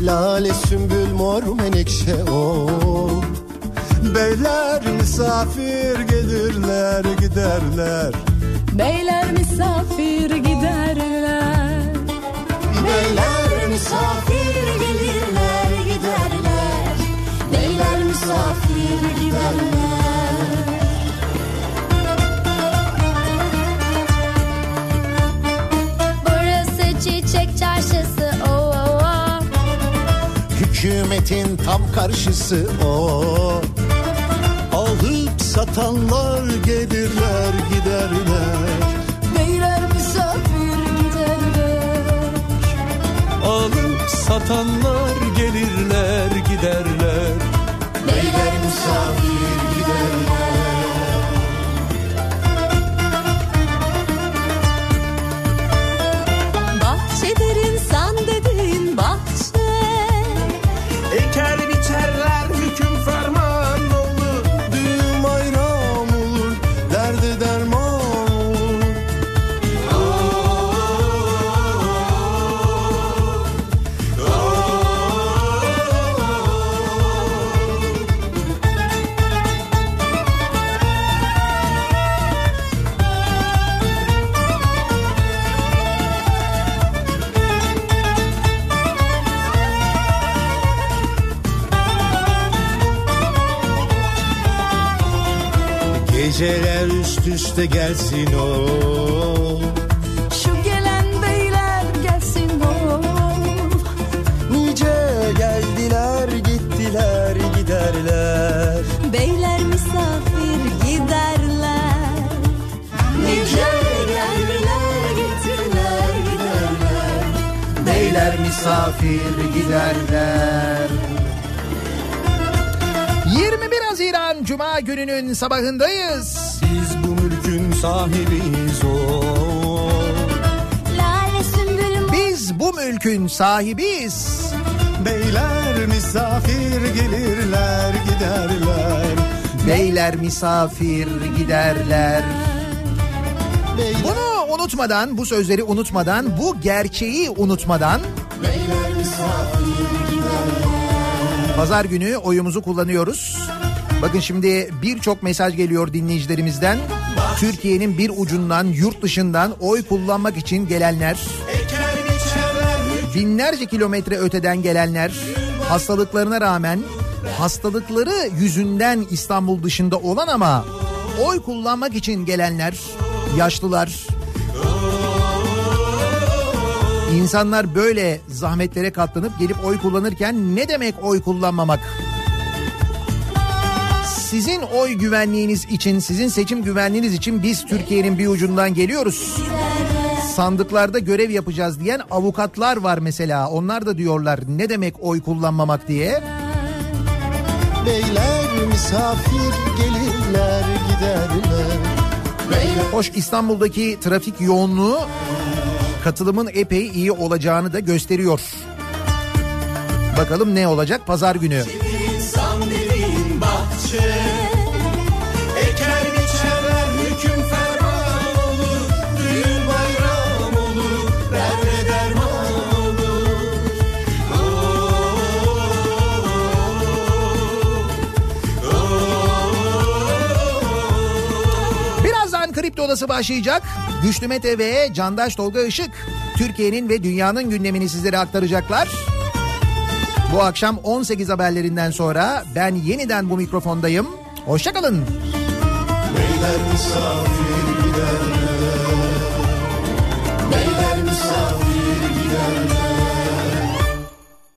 Lale sümbül mor menekşe o. Beyler misafir gelirler giderler. Beyler misafir giderler. Beyler misafir gelirler giderler. Beyler misafir giderler. Burası çiçek çarşısı o o o Hükümetin tam karşısı o. Alıp satanlar gelirler giderler. Beyler misafir giderler Alıp satanlar gelirler giderler. Beyler misafir giderler üst üste gelsin o. Şu gelen beyler gelsin o. Nice geldiler gittiler giderler. Beyler misafir giderler. Nice geldiler gittiler giderler. Beyler misafir giderler. Haziran Cuma gününün sabahındayız. Biz bu mülkün sahibiyiz o Biz bu mülkün sahibiyiz. Beyler misafir gelirler giderler Beyler misafir giderler. Beyler, Bunu unutmadan, bu sözleri unutmadan, bu gerçeği unutmadan beyler misafir pazar günü oyumuzu kullanıyoruz. Bakın şimdi birçok mesaj geliyor dinleyicilerimizden. Türkiye'nin bir ucundan, yurt dışından oy kullanmak için gelenler, binlerce kilometre öteden gelenler, hastalıklarına rağmen hastalıkları yüzünden İstanbul dışında olan ama oy kullanmak için gelenler, yaşlılar, İnsanlar böyle zahmetlere katlanıp gelip oy kullanırken ne demek oy kullanmamak? Sizin oy güvenliğiniz için, sizin seçim güvenliğiniz için biz Türkiye'nin bir ucundan geliyoruz. Sandıklarda görev yapacağız diyen avukatlar var mesela. Onlar da diyorlar ne demek oy kullanmamak diye. Beyler misafir gelirler giderler Beyler Hoş İstanbul'daki trafik yoğunluğu katılımın epey iyi olacağını da gösteriyor. Bakalım ne olacak pazar günü. insan Odası başlayacak. Güçlü Mete ve Candaş Tolga Işık Türkiye'nin ve dünyanın gündemini sizlere aktaracaklar. Bu akşam 18 haberlerinden sonra ben yeniden bu mikrofondayım. Hoşçakalın. Beyler misafir giderler Beyler misafir giderler